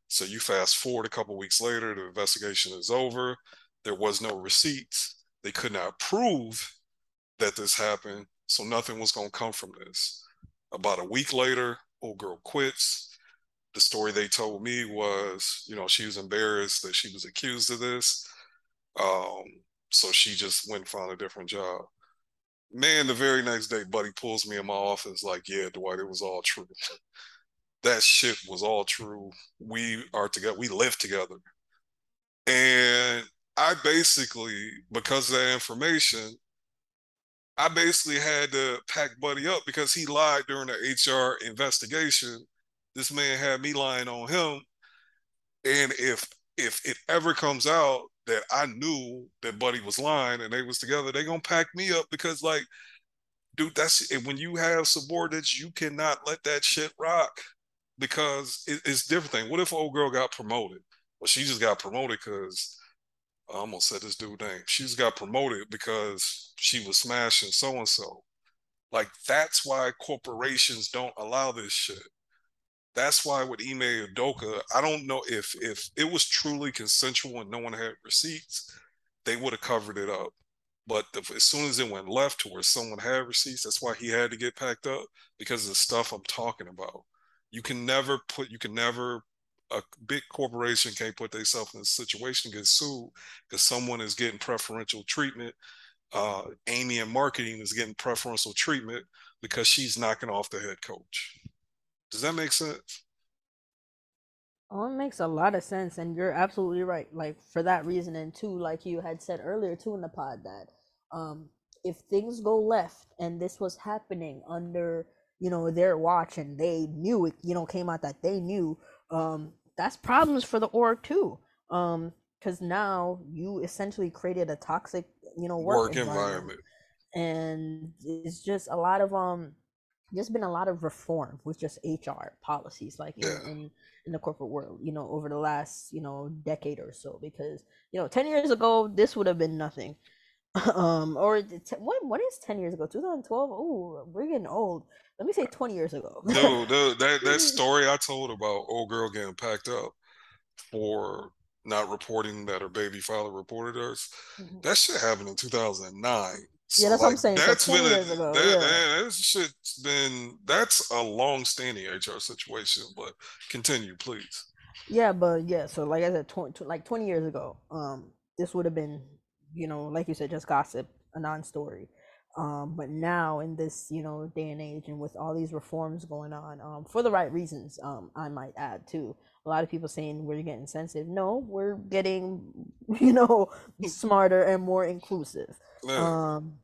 So you fast forward a couple weeks later, the investigation is over. There was no receipts. They could not prove that this happened, so nothing was going to come from this. About a week later, old girl quits the story they told me was, you know, she was embarrassed that she was accused of this. Um, so she just went and found a different job. Man, the very next day, Buddy pulls me in my office, like, yeah, Dwight, it was all true. that shit was all true. We are together, we live together. And I basically, because of that information, I basically had to pack Buddy up because he lied during the HR investigation this man had me lying on him. And if if it ever comes out that I knew that Buddy was lying and they was together, they gonna pack me up because like, dude, that's and when you have subordinates, you cannot let that shit rock. because it, it's different thing. What if old girl got promoted? Well, she just got promoted because I almost said this dude name. She just got promoted because she was smashing so and so. Like that's why corporations don't allow this shit. That's why with Ime Udoka, I don't know if if it was truly consensual and no one had receipts, they would have covered it up. But the, as soon as it went left to where someone had receipts, that's why he had to get packed up because of the stuff I'm talking about. You can never put, you can never, a big corporation can't put themselves in a situation get sued because someone is getting preferential treatment. Uh, Amy in marketing is getting preferential treatment because she's knocking off the head coach. Does that make sense? Oh, it makes a lot of sense, and you're absolutely right. Like for that reason, and too, like you had said earlier too in the pod, that um, if things go left and this was happening under you know their watch and they knew it, you know, came out that they knew, um, that's problems for the org too. Um, because now you essentially created a toxic, you know, work, work environment. environment, and it's just a lot of um there's been a lot of reform with just HR policies, like in, in, in the corporate world, you know, over the last you know decade or so. Because you know, ten years ago, this would have been nothing. Um, or what? What is ten years ago? 2012. Oh, we're getting old. Let me say twenty years ago. no, that that story I told about old girl getting packed up for not reporting that her baby father reported us. Mm-hmm. That shit happened in 2009. So yeah, that's like, what I'm saying. That's been a, ago, that, yeah. that, that shit's been that's a long standing HR situation. But continue, please. Yeah, but yeah, so like I said, tw- like 20 years ago, um, this would have been, you know, like you said, just gossip, a non-story. Um, but now in this, you know, day and age, and with all these reforms going on, um, for the right reasons, um, I might add too. A lot of people saying we're getting sensitive. No, we're getting, you know, smarter and more inclusive. Um,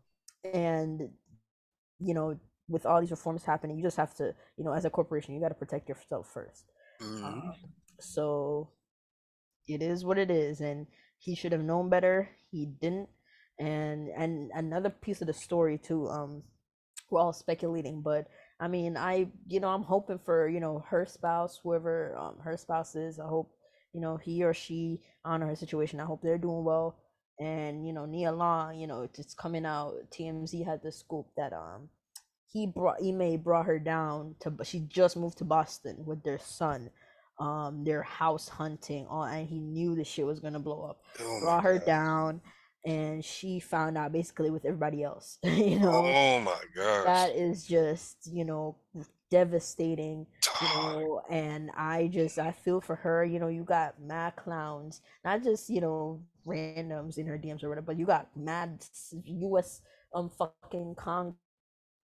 and you know, with all these reforms happening, you just have to, you know, as a corporation, you got to protect yourself 1st mm-hmm. um, so it is what it is, and he should have known better. He didn't. And and another piece of the story too. Um, we're all speculating, but I mean, I you know, I'm hoping for you know her spouse, whoever um, her spouse is. I hope you know he or she honor her situation. I hope they're doing well and you know Nia Long, you know, it's coming out. TMZ had the scoop that um he brought Ime brought her down to she just moved to Boston with their son. Um, they're house hunting on, and he knew the shit was gonna blow up. Oh brought her God. down, and she found out basically with everybody else. you know, oh my God, that is just you know devastating you know and i just i feel for her you know you got mad clowns not just you know randoms in her DMs or whatever, but you got mad U.S. um fucking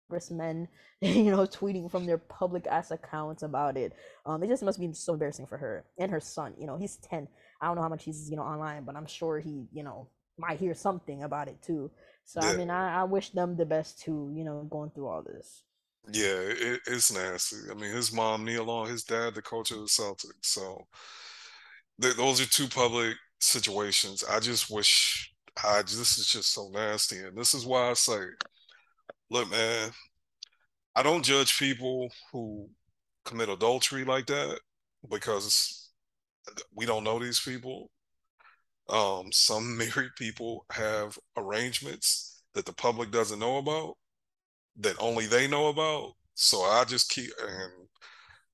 congressmen, you know, tweeting from their public ass accounts about it. Um, it just must be so embarrassing for her and her son. You know, he's ten. I don't know how much he's you know online, but I'm sure he you know might hear something about it too. So yeah. I mean, I, I wish them the best too. You know, going through all this. Yeah, it, it's nasty. I mean, his mom, Nia Long, his dad, the coach of the Celtics. So th- those are two public situations. I just wish I this is just so nasty. And this is why I say, look, man, I don't judge people who commit adultery like that because we don't know these people. Um, some married people have arrangements that the public doesn't know about, that only they know about. So I just keep and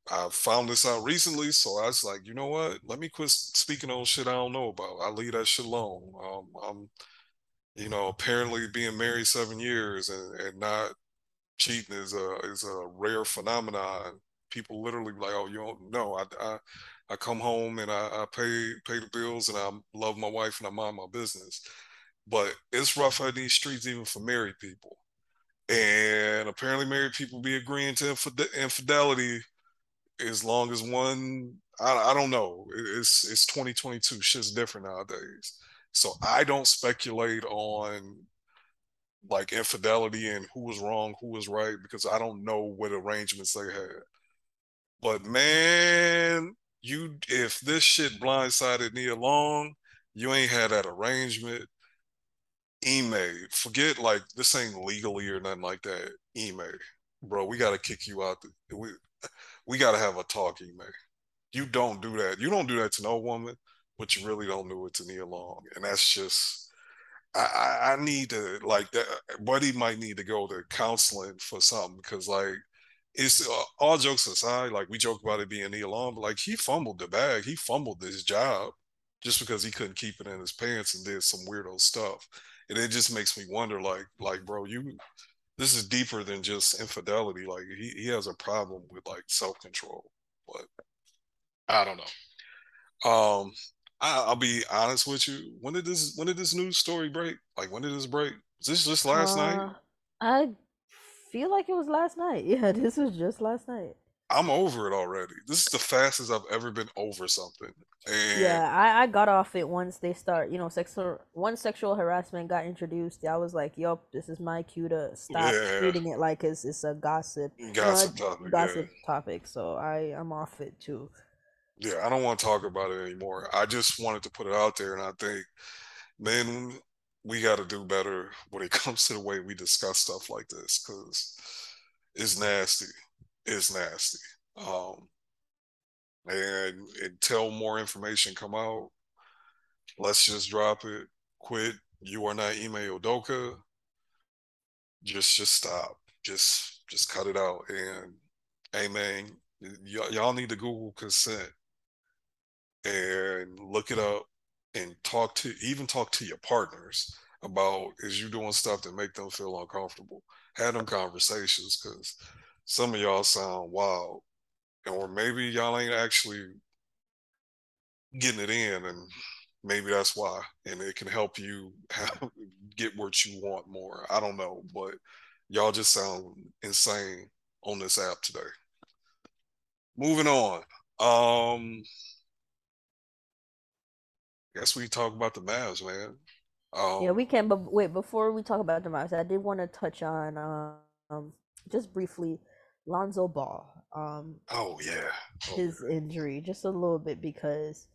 I found this out recently, so I was like, you know what? Let me quit speaking on shit I don't know about. I leave that shit alone. Um, I'm, you know, apparently being married seven years and, and not cheating is a is a rare phenomenon. People literally like, oh, you don't know. I, I, I come home and I, I pay pay the bills and I love my wife and I mind my business. But it's rough on these streets even for married people. And apparently married people be agreeing to infidelity as long as one I, I don't know it's it's 2022 shit's different nowadays so i don't speculate on like infidelity and who was wrong who was right because i don't know what arrangements they had but man you if this shit blindsided Nia Long you ain't had that arrangement Ime, forget like this ain't legally or nothing like that. Ime, bro, we gotta kick you out. The, we, we got to have a talk, man. You don't do that. You don't do that to no woman, but you really don't do it to Nia Long, and that's just. I, I need to like that. Buddy might need to go to counseling for something because like it's uh, all jokes aside. Like we joke about it being Long, but like he fumbled the bag. He fumbled this job just because he couldn't keep it in his pants and did some weirdo stuff. And it just makes me wonder, like, like, bro, you this is deeper than just infidelity. Like he, he has a problem with like self control. But I don't know. Um, I, will be honest with you. When did this when did this news story break? Like when did this break? Was this just last uh, night? I feel like it was last night. Yeah, this was just last night. I'm over it already. This is the fastest I've ever been over something. And yeah, I, I got off it once they start, you know, sexual once sexual harassment got introduced. I was like, "Yup, this is my cue to stop yeah. treating it like it's it's a gossip, gossip know, topic, gossip yeah. topic." So I I'm off it too. Yeah, I don't want to talk about it anymore. I just wanted to put it out there, and I think, man, we got to do better when it comes to the way we discuss stuff like this because it's nasty It's nasty. Um, and until more information come out, let's just drop it. Quit. You are not Ime Udoka. Just, just stop. Just, just cut it out. And, hey man, y- y'all need to Google consent and look it up and talk to even talk to your partners about is you doing stuff that make them feel uncomfortable. Have them conversations because some of y'all sound wild, or maybe y'all ain't actually getting it in, and maybe that's why. And it can help you have, get what you want more. I don't know, but y'all just sound insane on this app today. Moving on. Um, guess we talk about the Mavs, man. Um, yeah, we can. But wait, before we talk about the Mavs, I did want to touch on um, just briefly Lonzo Ball. Um, oh yeah, oh, his injury just a little bit because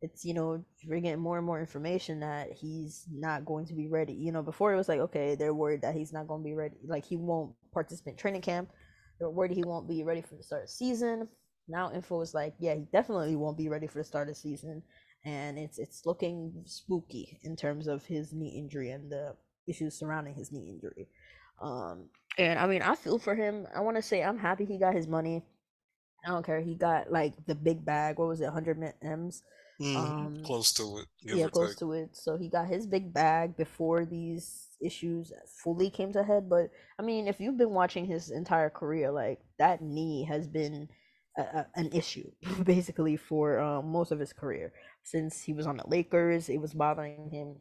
it's you know we're getting more and more information that he's not going to be ready. You know, before it was like okay, they're worried that he's not going to be ready, like he won't participate in training camp. They're worried he won't be ready for the start of season. Now info is like, yeah, he definitely won't be ready for the start of season, and it's it's looking spooky in terms of his knee injury and the issues surrounding his knee injury. Um, and I mean, I feel for him. I want to say I'm happy he got his money. I don't care. He got like the big bag. What was it? 100 M's. Mm, um, close to it. Yeah, close take. to it. So he got his big bag before these issues fully came to head. But I mean, if you've been watching his entire career, like that knee has been a, a, an issue basically for um, most of his career. Since he was on the Lakers, it was bothering him.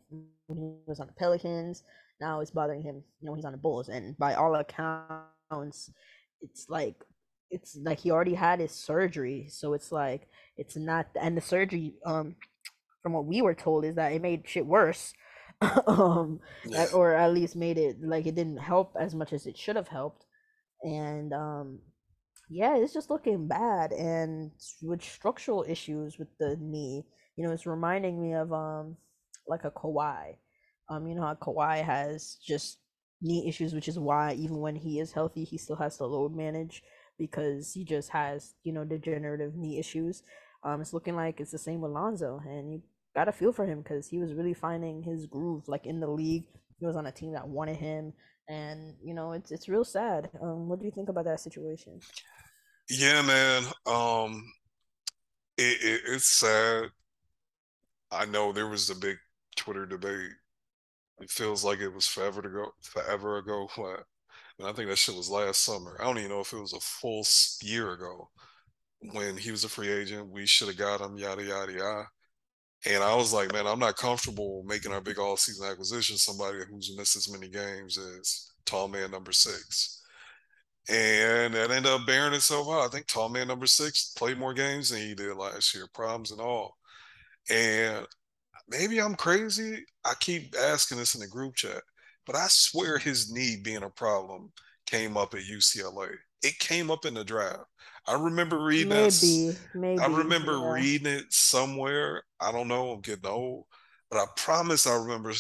he was on the Pelicans now it's bothering him. You know, he's on the Bulls, and by all accounts, it's like it's like he already had his surgery, so it's like it's not. And the surgery, um, from what we were told, is that it made shit worse, um, or at least made it like it didn't help as much as it should have helped, and um, yeah, it's just looking bad, and with structural issues with the knee, you know, it's reminding me of um, like a Kawhi um, you know how Kawhi has just knee issues, which is why even when he is healthy, he still has to load manage because he just has you know degenerative knee issues. Um, it's looking like it's the same with Lonzo, and you gotta feel for him because he was really finding his groove like in the league. He was on a team that wanted him, and you know it's it's real sad. Um, what do you think about that situation? Yeah, man. Um, it, it it's sad. I know there was a big Twitter debate it feels like it was forever to go, forever ago. And I think that shit was last summer. I don't even know if it was a full year ago when he was a free agent. We should have got him, yada yada yada. And I was like, man, I'm not comfortable making our big all season acquisition somebody who's missed as many games as tall man number six. And that ended up bearing itself out. I think tall man number six played more games than he did last year, problems and all. And maybe I'm crazy. I keep asking this in the group chat, but I swear his knee being a problem came up at UCLA. It came up in the draft. I remember reading maybe, that. Maybe. I remember yeah. reading it somewhere. I don't know. I'm getting old, but I promise I remember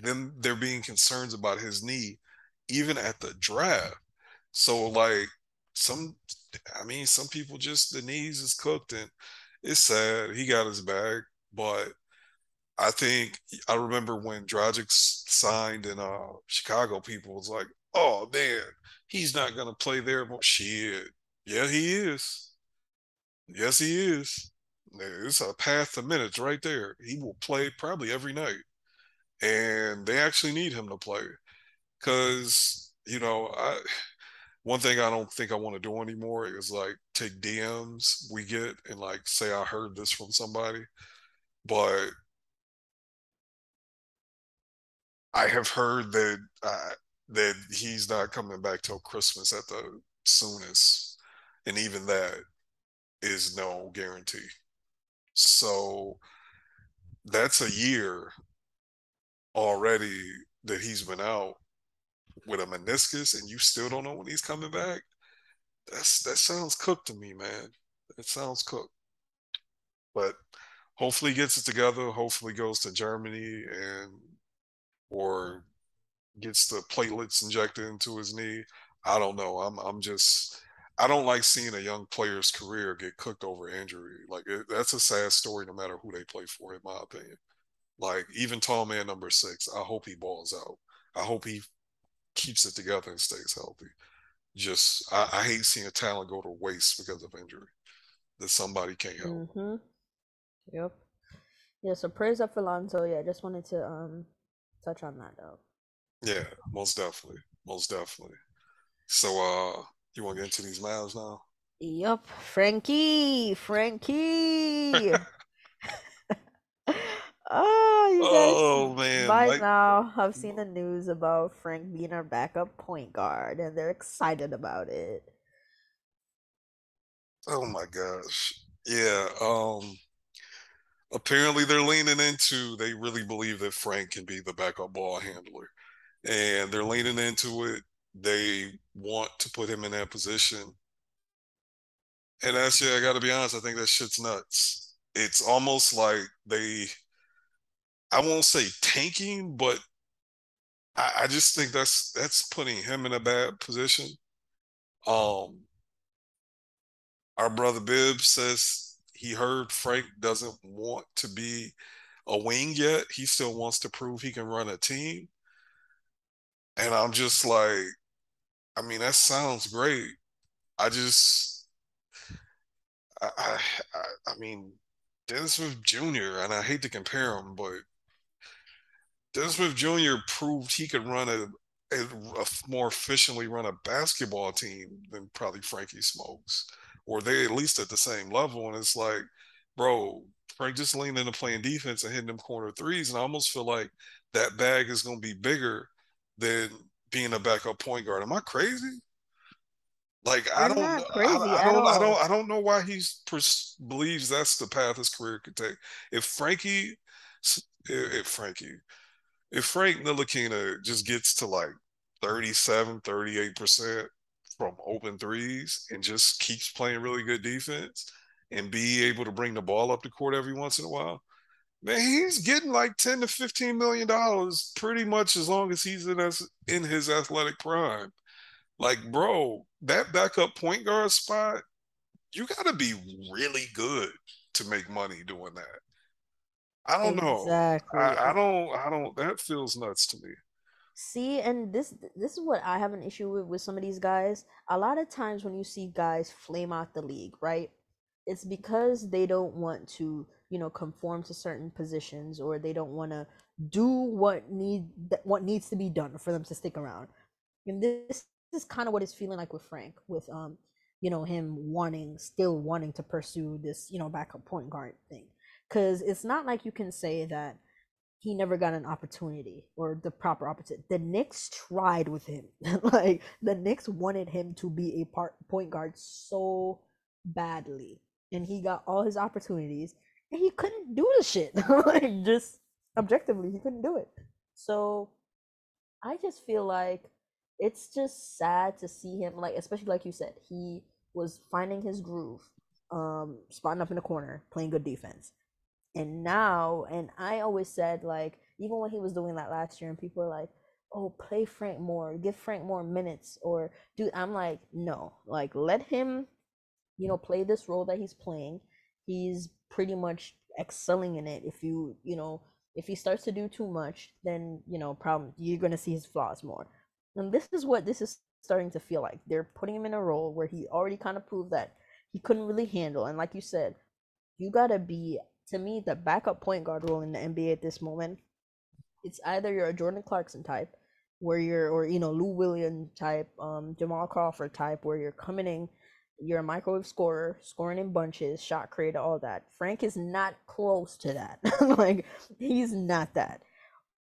them there being concerns about his knee, even at the draft. So like some I mean, some people just the knees is cooked and it's sad. He got his bag, but I think I remember when Dragic signed in uh, Chicago, people was like, "Oh man, he's not gonna play there." But shit, yeah, he is. Yes, he is. It's a path to minutes right there. He will play probably every night, and they actually need him to play because you know I. One thing I don't think I want to do anymore is like take DMs we get and like say I heard this from somebody, but I have heard that uh, that he's not coming back till Christmas at the soonest, and even that is no guarantee. So that's a year already that he's been out with a meniscus, and you still don't know when he's coming back. That's that sounds cooked to me, man. It sounds cooked. But hopefully he gets it together. Hopefully goes to Germany and or gets the platelets injected into his knee. I don't know. I'm I'm just I don't like seeing a young player's career get cooked over injury. Like it, that's a sad story, no matter who they play for, in my opinion. Like even tall man number six, I hope he balls out. I hope he keeps it together and stays healthy. Just I, I hate seeing a talent go to waste because of injury that somebody can't help. Mm-hmm. Yep. Yeah. So praise up for Lonzo. Yeah. Just wanted to um touch on that though. Yeah, most definitely, most definitely. So, uh, you want to get into these Mavs now? Yup, Frankie, Frankie. oh, you guys, oh man! by like, now I've seen the news about Frank being our backup point guard, and they're excited about it. Oh my gosh! Yeah. Um apparently they're leaning into they really believe that Frank can be the backup ball handler. And they're leaning into it. They want to put him in that position. And actually, I got to be honest, I think that shit's nuts. It's almost like they, I won't say tanking, but I, I just think that's that's putting him in a bad position. Um, our brother Bib says he heard Frank doesn't want to be a wing yet. He still wants to prove he can run a team. And I'm just like, I mean, that sounds great. I just, I, I, I mean, Dennis Smith Jr. and I hate to compare him, but Dennis Smith Jr. proved he could run a, a, a more efficiently run a basketball team than probably Frankie Smokes or they at least at the same level. And it's like, bro, Frank just leaned into playing defense and hitting them corner threes. And I almost feel like that bag is going to be bigger than being a backup point guard. Am I crazy? Like I don't, I, I, don't, I don't, I don't know why he pers- believes that's the path his career could take. If Frankie, if Frankie, if Frank Ntilikina just gets to like 37, 38 percent, from open threes and just keeps playing really good defense and be able to bring the ball up the court every once in a while, man, he's getting like 10 to 15 million dollars pretty much as long as he's in his, in his athletic prime. Like, bro, that backup point guard spot, you got to be really good to make money doing that. I don't exactly. know. I, I don't. I don't. That feels nuts to me. See, and this this is what I have an issue with with some of these guys. A lot of times when you see guys flame out the league, right? It's because they don't want to, you know, conform to certain positions or they don't want to do what need what needs to be done for them to stick around. And this, this is kind of what it's feeling like with Frank, with um, you know, him wanting still wanting to pursue this, you know, backup point guard thing. Cuz it's not like you can say that he never got an opportunity or the proper opportunity. The Knicks tried with him. like the Knicks wanted him to be a part point guard so badly. And he got all his opportunities he couldn't do the shit. like just objectively, he couldn't do it. So I just feel like it's just sad to see him like especially like you said, he was finding his groove, um, spotting up in the corner, playing good defense and now and i always said like even when he was doing that last year and people were like oh play frank more give frank more minutes or dude i'm like no like let him you know, play this role that he's playing. He's pretty much excelling in it. If you, you know, if he starts to do too much, then, you know, problem you're gonna see his flaws more. And this is what this is starting to feel like. They're putting him in a role where he already kind of proved that he couldn't really handle. And like you said, you gotta be to me the backup point guard role in the NBA at this moment. It's either you're a Jordan Clarkson type, where you're, or you know, Lou Williams type, um, Jamal Crawford type, where you're coming in, you're a microwave scorer, scoring in bunches, shot creator, all that. Frank is not close to that. like he's not that.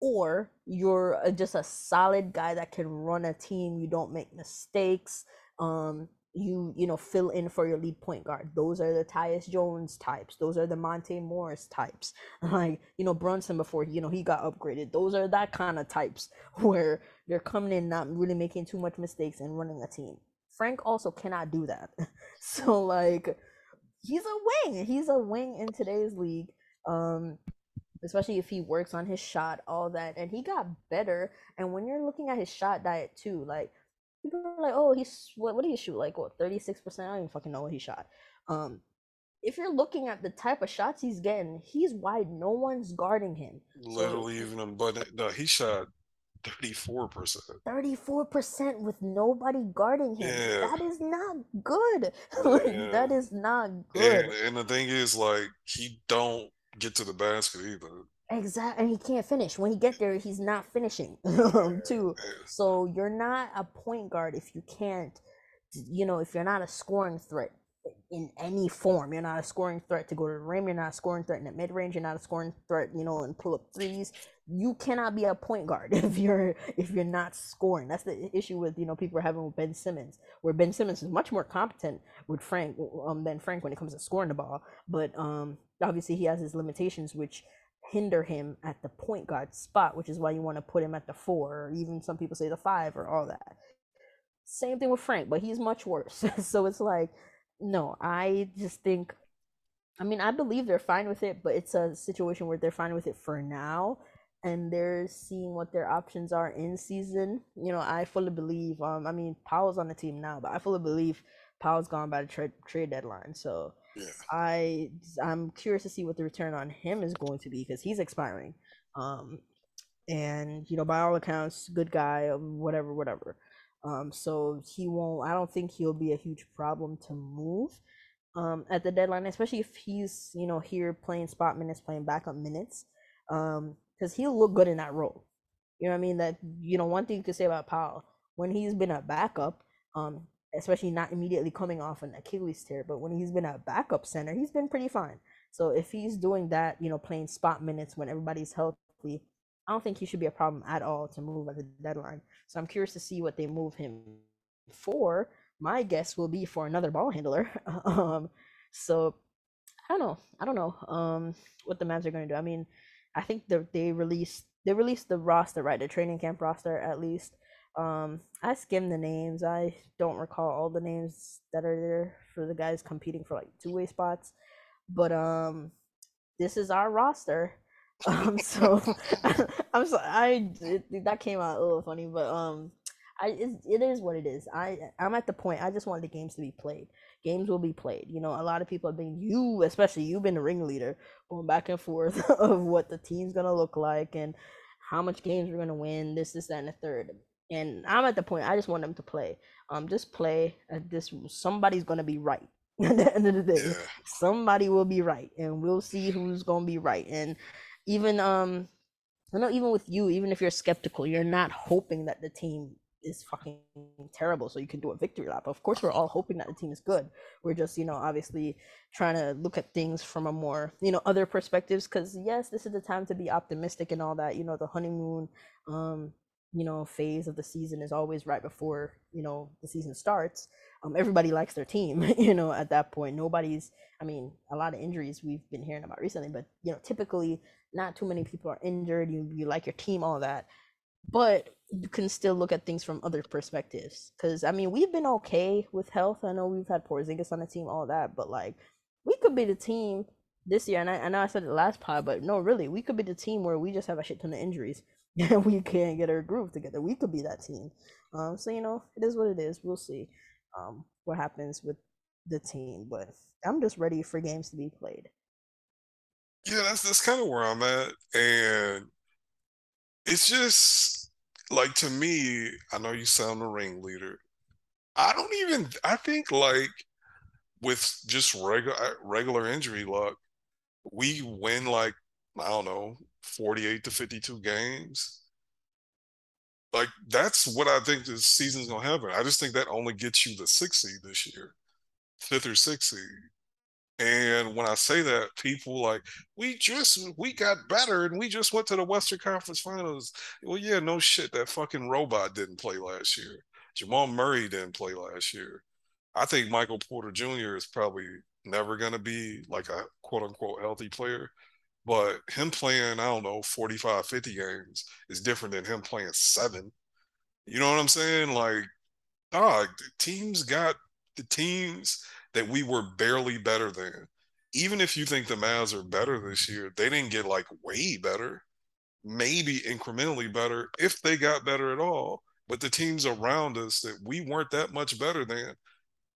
Or you're just a solid guy that can run a team. You don't make mistakes. Um, you you know fill in for your lead point guard. Those are the Tyus Jones types. Those are the Monte Morris types. Like you know Brunson before you know he got upgraded. Those are that kind of types where they're coming in not really making too much mistakes and running a team. Frank also cannot do that. so like he's a wing. He's a wing in today's league. Um especially if he works on his shot, all that. And he got better. And when you're looking at his shot diet too, like people are like, oh, he's what? What did he shoot? Like what? Thirty six percent. I don't even fucking know what he shot. Um, if you're looking at the type of shots he's getting, he's wide. No one's guarding him. Literally, so, even him. But no, he shot thirty four percent. Thirty four percent with nobody guarding him. Yeah. That is not good. like, yeah. That is not good. And, and the thing is, like, he don't get to the basket either. Exactly, and he can't finish. When he get there, he's not finishing um, too. So you're not a point guard if you can't, you know, if you're not a scoring threat in any form. You're not a scoring threat to go to the rim. You're not a scoring threat in the mid range. You're not a scoring threat, you know, and pull up threes. You cannot be a point guard if you're if you're not scoring. That's the issue with you know people are having with Ben Simmons, where Ben Simmons is much more competent with Frank um than Frank when it comes to scoring the ball. But um obviously he has his limitations, which hinder him at the point guard spot, which is why you want to put him at the four, or even some people say the five, or all that. Same thing with Frank, but he's much worse. so it's like, no, I just think, I mean, I believe they're fine with it, but it's a situation where they're fine with it for now, and they're seeing what their options are in season. You know, I fully believe. Um, I mean, Powell's on the team now, but I fully believe Powell's gone by the trade trade deadline. So yeah. I I'm curious to see what the return on him is going to be because he's expiring. Um, and you know, by all accounts, good guy, whatever, whatever. Um, so he won't. I don't think he'll be a huge problem to move. Um, at the deadline, especially if he's you know here playing spot minutes, playing backup minutes, um, because he'll look good in that role. You know what I mean? That you know one thing you could say about Powell when he's been a backup, um, especially not immediately coming off an Achilles tear. But when he's been a backup center, he's been pretty fine. So if he's doing that, you know, playing spot minutes when everybody's healthy, I don't think he should be a problem at all to move at the deadline. So I'm curious to see what they move him for. My guess will be for another ball handler. um, so I don't know. I don't know um, what the Mavs are going to do. I mean, I think they released they released the roster, right? The training camp roster at least. Um, I skimmed the names. I don't recall all the names that are there for the guys competing for like two way spots, but um, this is our roster. Um, so I'm sorry, I it, that came out a little funny, but um, I it, it is what it is. I I'm at the point. I just want the games to be played. Games will be played. You know, a lot of people have been you, especially you've been the ringleader, going back and forth of what the team's gonna look like and how much games we're gonna win. This, this, that, and the third and I'm at the point I just want them to play. Um, just play. At this somebody's gonna be right. at the end of the day, yeah. somebody will be right, and we'll see who's gonna be right. And even um, I know even with you, even if you're skeptical, you're not hoping that the team is fucking terrible so you can do a victory lap. Of course, we're all hoping that the team is good. We're just, you know, obviously trying to look at things from a more, you know, other perspectives. Because yes, this is the time to be optimistic and all that. You know, the honeymoon, um, you know phase of the season is always right before you know the season starts um, everybody likes their team you know at that point nobody's i mean a lot of injuries we've been hearing about recently but you know typically not too many people are injured you, you like your team all that but you can still look at things from other perspectives because i mean we've been okay with health i know we've had Porzingis on the team all that but like we could be the team this year and I, I know i said it last pod but no really we could be the team where we just have a shit ton of injuries and we can't get our groove together. We could be that team. Um, so you know, it is what it is. We'll see um, what happens with the team, but I'm just ready for games to be played. Yeah, that's that's kind of where I'm at, and it's just like to me. I know you sound the ringleader. I don't even. I think like with just regular uh, regular injury luck, we win like I don't know, 48 to 52 games. Like that's what I think this season's gonna happen. I just think that only gets you the sixth seed this year, fifth or sixth seed. And when I say that, people like, we just we got better and we just went to the Western Conference Finals. Well, yeah, no shit. That fucking robot didn't play last year. Jamal Murray didn't play last year. I think Michael Porter Jr. is probably never gonna be like a quote unquote healthy player. But him playing, I don't know, 45, 50 games is different than him playing seven. You know what I'm saying? Like, dog, teams got the teams that we were barely better than. Even if you think the Mavs are better this year, they didn't get like way better, maybe incrementally better if they got better at all. But the teams around us that we weren't that much better than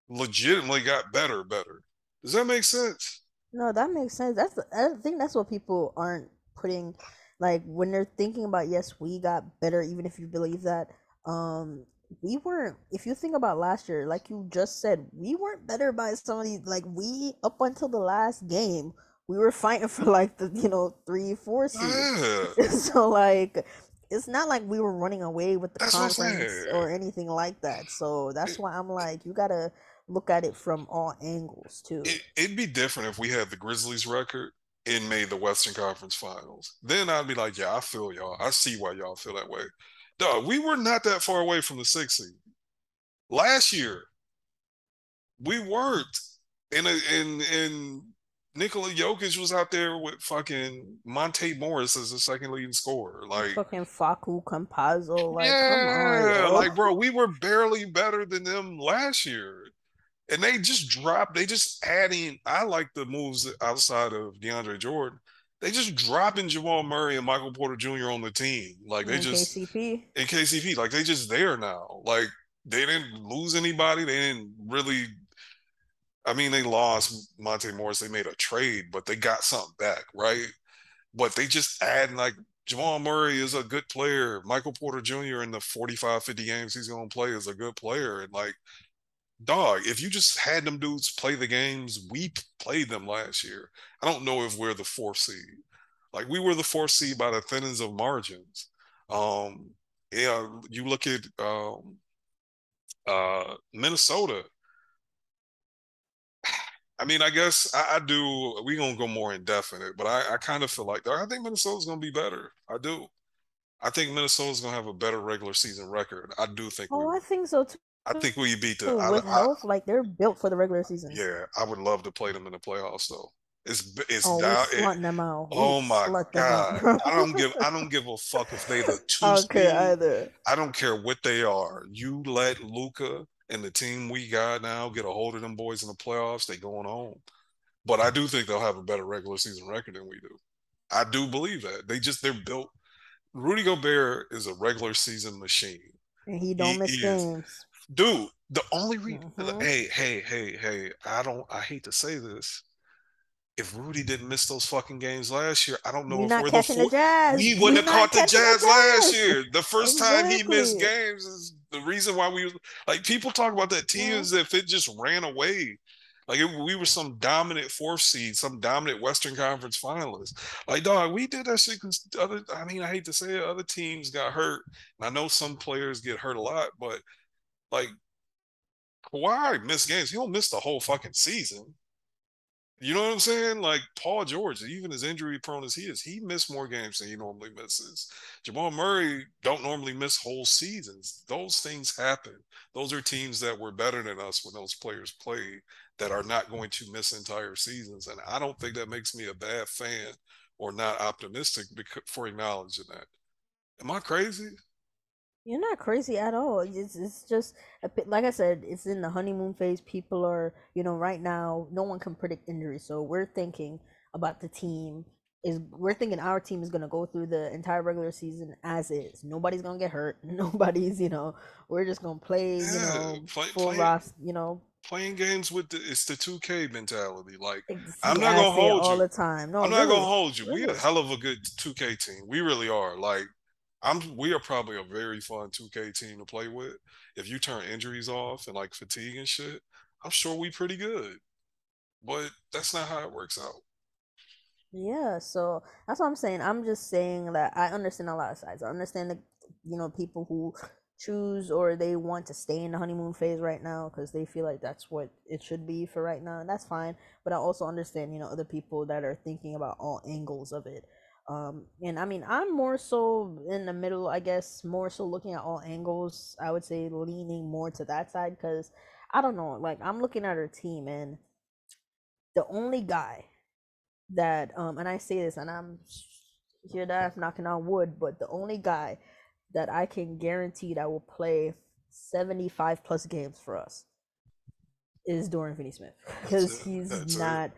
legitimately got better, better. Does that make sense? No, that makes sense. That's I think that's what people aren't putting like when they're thinking about yes, we got better even if you believe that um we weren't if you think about last year like you just said we weren't better by some of these like we up until the last game we were fighting for like the you know three four seed. So like it's not like we were running away with the that's conference or anything like that. So that's why i'm like you gotta look at it from all angles too. It, it'd be different if we had the grizzlies record and made the western conference finals. Then i'd be like yeah i feel y'all. I see why y'all feel that way Dog, we were not that far away from the six seed. Last year, we weren't. And and and Nikola Jokic was out there with fucking Monte Morris as the second leading scorer. Like fucking Facu Campazzo. Like, yeah, on, like bro, we were barely better than them last year. And they just dropped, they just adding. I like the moves outside of DeAndre Jordan they just dropping Jamal Murray and Michael Porter Jr. on the team. Like they just KCP. In KCP. Like they just there now. Like they didn't lose anybody. They didn't really I mean, they lost Monte Morris. They made a trade, but they got something back, right? But they just add like Jamal Murray is a good player. Michael Porter Jr. in the 45, 50 games he's going to play is a good player. And like dog, if you just had them dudes play the games, we played them last year. I don't know if we're the four seed. Like we were the four seed by the thinnings of margins. Um, yeah, you look at um, uh, Minnesota. I mean, I guess I, I do. We're gonna go more indefinite, but I, I kind of feel like I think Minnesota's gonna be better. I do. I think Minnesota's gonna have a better regular season record. I do think. Oh, I think so too. I think we beat the with I, health. Like they're built for the regular season. Yeah, I would love to play them in the playoffs though. It's it's oh, down. It, them out. Oh my god! I don't give I don't give a fuck if they the two. I don't care either. I don't care what they are. You let Luka and the team we got now get a hold of them boys in the playoffs. They going home. But I do think they'll have a better regular season record than we do. I do believe that they just they're built. Rudy Gobert is a regular season machine. And he don't he miss games dude. The only reason, mm-hmm. hey, hey, hey, hey, I don't, I hate to say this. If Rudy didn't miss those fucking games last year, I don't know You're if we're the, four, the jazz. We wouldn't You're have caught the jazz, the jazz, last year. The first exactly. time he missed games is the reason why we like people talk about that team yeah. as if it just ran away. Like it, we were some dominant fourth seed, some dominant Western Conference finalist. Like dog, we did that shit. Cause other, I mean, I hate to say it, other teams got hurt. And I know some players get hurt a lot, but like Kawhi missed games. He don't miss the whole fucking season. You know what I'm saying? Like Paul George, even as injury prone as he is, he missed more games than he normally misses. Jamal Murray don't normally miss whole seasons. Those things happen. Those are teams that were better than us when those players played that are not going to miss entire seasons. And I don't think that makes me a bad fan or not optimistic for acknowledging that. Am I crazy? You're not crazy at all. It's it's just like I said, it's in the honeymoon phase. People are, you know, right now, no one can predict injuries, so we're thinking about the team. Is we're thinking our team is gonna go through the entire regular season as is. Nobody's gonna get hurt. Nobody's, you know, we're just gonna play, you know, play, full play. Roster, you know, playing games with the it's the 2K mentality. Like I'm not gonna hold all you. All the time. No, I'm not gonna hold you. We a hell of a good 2K team. We really are. Like I'm we are probably a very fun 2K team to play with. If you turn injuries off and like fatigue and shit, I'm sure we pretty good. But that's not how it works out. Yeah, so that's what I'm saying. I'm just saying that I understand a lot of sides. I understand the, you know, people who choose or they want to stay in the honeymoon phase right now because they feel like that's what it should be for right now, and that's fine. But I also understand, you know, other people that are thinking about all angles of it. Um, and I mean, I'm more so in the middle, I guess, more so looking at all angles. I would say leaning more to that side because I don't know, like I'm looking at our team and the only guy that um and I say this and I'm here that I'm knocking on wood, but the only guy that I can guarantee that will play 75 plus games for us is Dorian Finney Smith because he's not. it.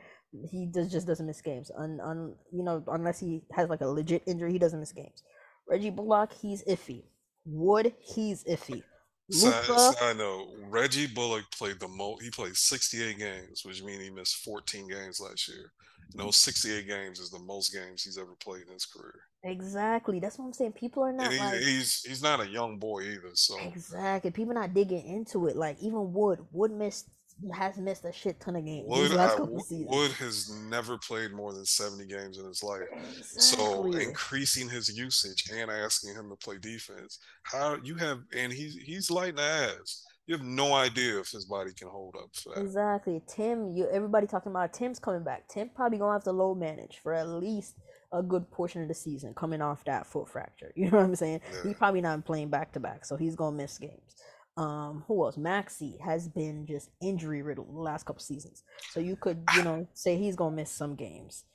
He does just doesn't miss games. Un, un you know unless he has like a legit injury, he doesn't miss games. Reggie Bullock, he's iffy. Wood, he's iffy. Side, Luka, side note, Reggie Bullock played the most. He played 68 games, which means he missed 14 games last year. And those 68 games is the most games he's ever played in his career. exactly. That's what I'm saying. People are not he, like he's he's not a young boy either. So Exactly. People not digging into it. Like even Wood, Wood missed has missed a shit ton of games Wood I. Wood has never played more than 70 games in his life. So increasing his usage and asking him to play defense, how you have and he's he's light in the ass. You have no idea if his body can hold up for that. Exactly. Tim, you everybody talking about Tim's coming back. Tim probably gonna have to low manage for at least a good portion of the season coming off that foot fracture. You know what I'm saying? He Yeah. probably not playing back to back, so he's gonna miss games. Um, who else? Maxi has been just injury riddled the last couple seasons. So you could, you know, say he's gonna miss some games.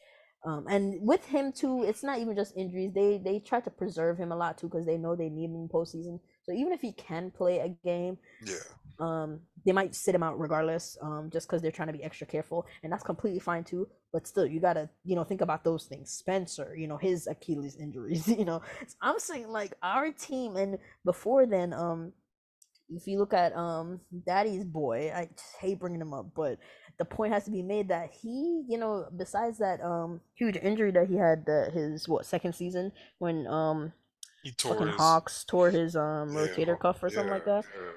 Um, and with him too, it's not even just injuries. They they try to preserve him a lot too because they know they need him in postseason. So even if he can play a game, Yeah. um, they might sit him out regardless, um, just because they're trying to be extra careful, and that's completely fine too. But still, you gotta, you know, think about those things. Spencer, you know, his Achilles injuries, you know. So I'm saying like our team, and before then, um, if you look at um Daddy's boy, I just hate bringing him up, but the point has to be made that he, you know, besides that um huge injury that he had, uh, his what second season when um He tore his Hawks tore his um yeah, rotator cuff or something like that yeah.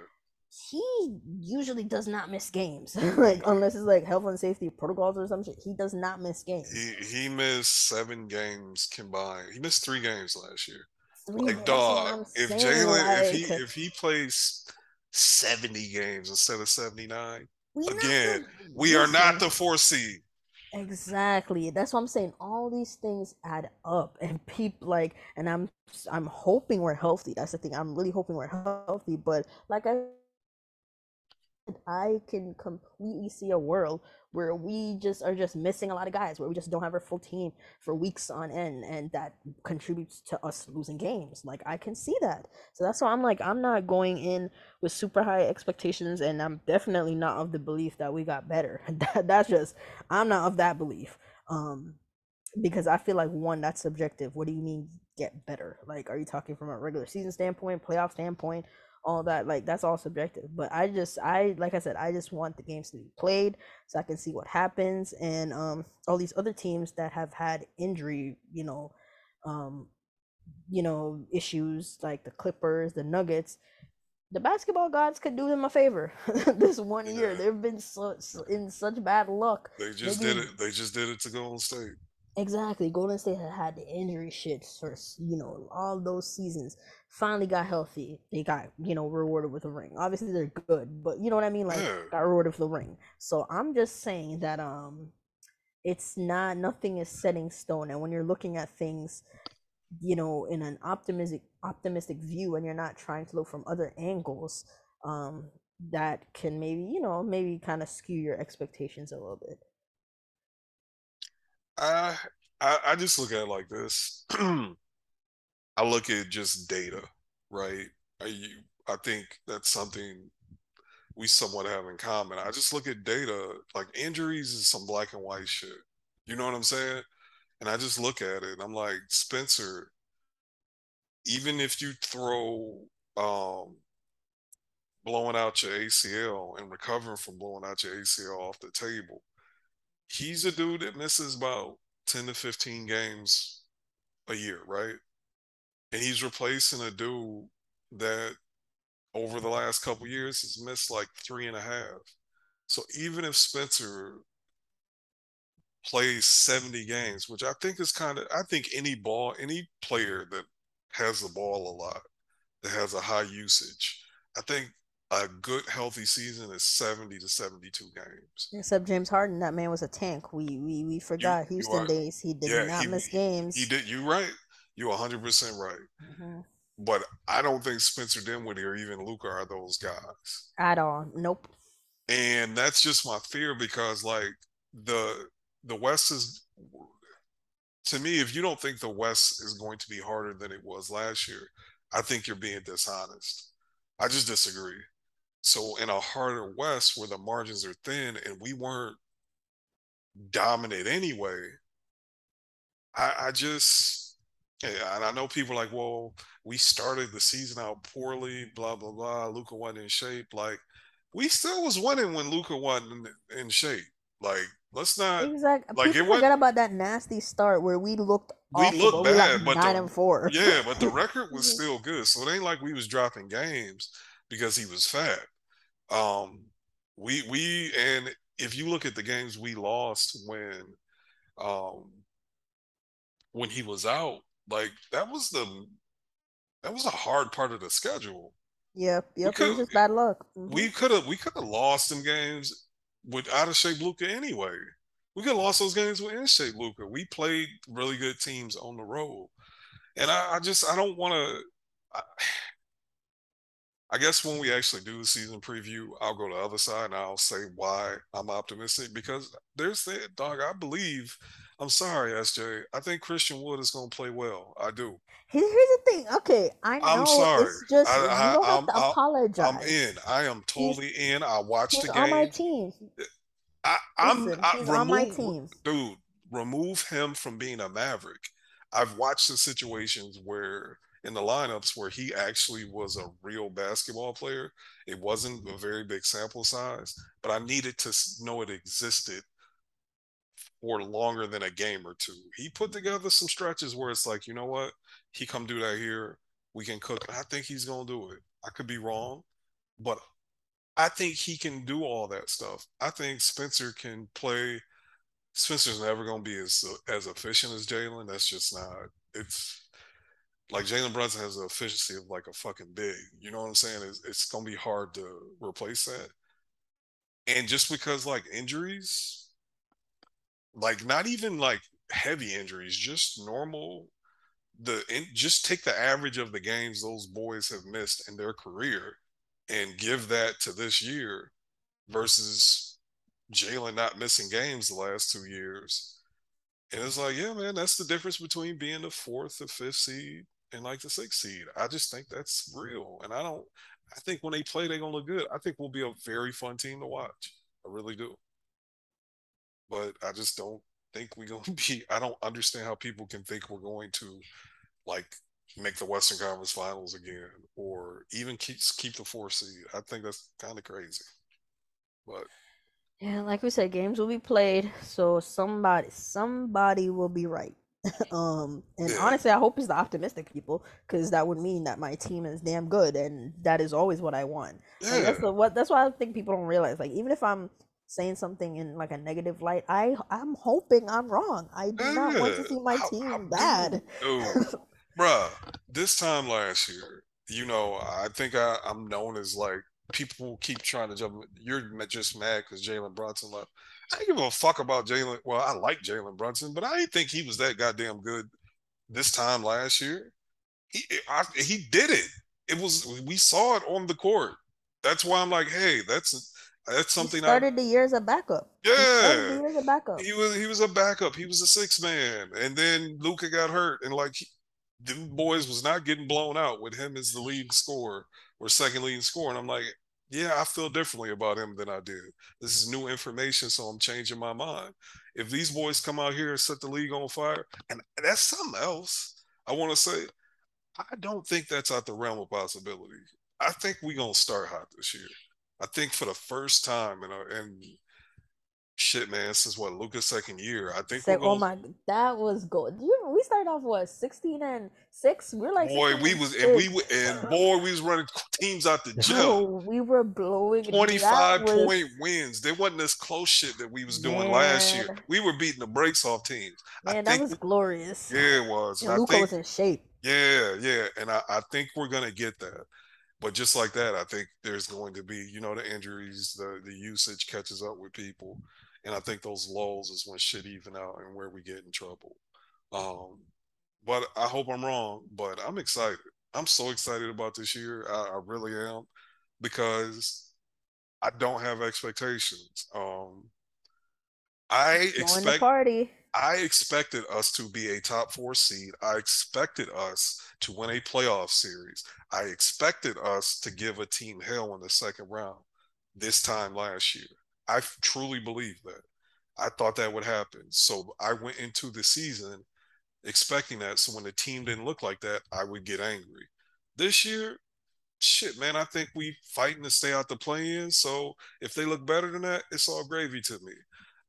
he usually does not miss games. like unless it's like health and safety protocols or some shit. He does not miss games. He he missed seven games combined. He missed three games last year. Like dog, if. Jalen if he if he plays 70 games instead of 79, we again, we are not listen. the four seed. Exactly. That's what I'm saying. All these things add up, and people like, and I'm I'm hoping we're healthy. That's the thing. I'm really hoping we're healthy. But like I I can completely see a world where we just are just missing a lot of guys, where we just don't have our full team for weeks on end, and that contributes to us losing games. Like I can see that. So that's why I'm like, I'm not going in with super high expectations, and I'm definitely not of the belief that we got better. that, that's just I'm not of that belief. Um, because I feel like one, that's subjective. What do you mean get better? Like, are you talking from a regular season standpoint, playoff standpoint, all that? Like, that's all subjective. But I just, I like I said, I just want the games to be played so I can see what happens. And um, all these other teams that have had injury, you know, um, you know, issues like the Clippers, the Nuggets. The basketball gods could do them a favor this one year. They've been so, in such bad luck. they just did it. They just did it to Golden State. Exactly. Golden State had had the injury shit for you know all those seasons. Finally got healthy. They got you know rewarded with a ring. Obviously they're good, but you know what I mean. Like got rewarded with a ring. So I'm just saying that um, it's not nothing is setting stone. And when you're looking at things, you know, in an optimistic optimistic view, and you're not trying to look from other angles, um, that can maybe you know maybe kind of skew your expectations a little bit. I I, just look at it like this. I look at just data, right? You, I think that's something we somewhat have in common. I just look at data, like injuries is some black and white shit. You know what I'm saying? And I just look at it I'm like, Spencer, even if you throw um blowing out your ACL and recovering from blowing out your ACL off the table. He's a dude that misses about 10 to 15 games a year, right? And he's replacing a dude that over the last couple years has missed like three and a half. So even if Spencer plays 70 games, which I think is kind of, I think any ball, any player that has the ball a lot, that has a high usage, I think a good healthy season is 70 to 72 games. Except James Harden, that man was a tank. We we we forgot you, Houston you are, days. He did yeah, not he, miss games. He did you right. You're 100 percent right. Mm-hmm. But I don't think Spencer Dinwiddie or even Luka are those guys. At all. Nope. And that's just my fear because like the the West is to me, if you don't think the West is going to be harder than it was last year, I think you're being dishonest. I just disagree. So in a harder West where the margins are thin and we weren't dominant anyway, I, I just yeah, and I know people like, well, we started the season out poorly, blah blah blah. Luka wasn't in shape. Like we still was winning when Luka wasn't in, in shape. Like let's not exactly. Like People forget about that nasty start where we looked. We looked bad, like but nine the, and four. yeah, but the record was still good. So it ain't like we was dropping games because he was fat. Um, we we and if you look at the games we lost when um when he was out, like that was the that was a hard part of the schedule. Yep, yep. It was just bad luck. Mm-hmm. We could have we could have lost some games with out of shape Luka anyway. We could have lost those games with in shape Luka. We played really good teams on the road, and I, I just I don't want to. I guess when we actually do the season preview, I'll go to the other side and I'll say why I'm optimistic because there's that dog. I believe. I'm sorry, SJ. I think Christian Wood is going to play well. I do. Here's the thing. Okay, I know. I'm sorry. It's just I, I, you don't have to apologize. I'm in. I am totally he's, in. I watched the game. on my team. I, am Listen, I, remove, on my team. Dude, remove him from being a Maverick. I've watched the situations where in the lineups where he actually was a real basketball player. It wasn't a very big sample size, but I needed to know it existed for longer than a game or two. He put together some stretches where it's like, you know what? He come do that here. We can cook. I think he's going to do it. I could be wrong, but I think he can do all that stuff. I think Spencer can play. Spencer's never going to be as as efficient as Jalen. That's just not. It's like Jalen Brunson has the efficiency of like a fucking big. You know what I'm saying? It's, it's gonna be hard to replace that. And just because like injuries, like not even like heavy injuries, just normal. The in, just take the average of the games those boys have missed in their career, and give that to this year, versus Jalen not missing games the last two years. And it's like, yeah, man, that's the difference between being the fourth or fifth seed and like the sixth seed. I just think that's real. And I don't I think when they play, they're gonna look good. I think we'll be a very fun team to watch. I really do. But I just don't think we're gonna be I don't understand how people can think we're going to like make the Western Conference Finals again or even keep keep the four seed. I think that's kind of crazy. But yeah, like we said, games will be played, so somebody somebody will be right. um, and yeah. honestly, I hope it's the optimistic people because that would mean that my team is damn good, and that is always what I want. Yeah. that's the, what that's why I think people don't realize. Like, even if I'm saying something in like a negative light, I I'm hoping I'm wrong. I do yeah. not want to see my team I, I, bad. bruh, this time last year, you know, I think I, I'm known as like people keep trying to jump. You're just mad because Jalen Brunson left. I didn't give a fuck about Jalen. Well, I like Jalen Brunson, but I didn't think he was that goddamn good this time last year. He I, he did it. It was we saw it on the court. That's why I'm like, hey, that's that's something. He started I, the year as a backup. Yeah, he, a backup. he was he was a backup. He was a six man, and then Luka got hurt, and like the boys was not getting blown out with him as the lead scorer or second leading scorer. And I'm like, yeah, I feel differently about him than I did. This is new information, so I'm changing my mind. If these boys come out here and set the league on fire, and that's something else, I want to say, I don't think that's out the realm of possibility. I think we're gonna start hot this year. I think for the first time in a, in shit, man, since what Luka's second year, I think. Like, oh my, that was good. We started off what sixteen and six. We're like, boy, we was and we were and boy, we was running teams out the jail. we were blowing twenty five point was... wins. There wasn't this close shit that we was doing man. last year. We were beating the brakes off teams. Man, that was glorious. Yeah, it was. And, and Luka think, was in shape. Yeah, yeah, and I, I think we're gonna get that. But just like that, I think there's going to be, you know, the injuries, the the usage catches up with people. And I think those lulls is when shit even out and where we get in trouble. Um, but I hope I'm wrong, but I'm excited. I'm so excited about this year. I, I really am because I don't have expectations. Um, I expect party. I expected us to be a top four seed. I expected us to win a playoff series. I expected us to give a team hell in the second round this time last year. I truly believe that. I thought that would happen. So I went into the season expecting that. So when the team didn't look like that, I would get angry. This year, shit, man, I think we fighting to stay out the play in. So if they look better than that, it's all gravy to me.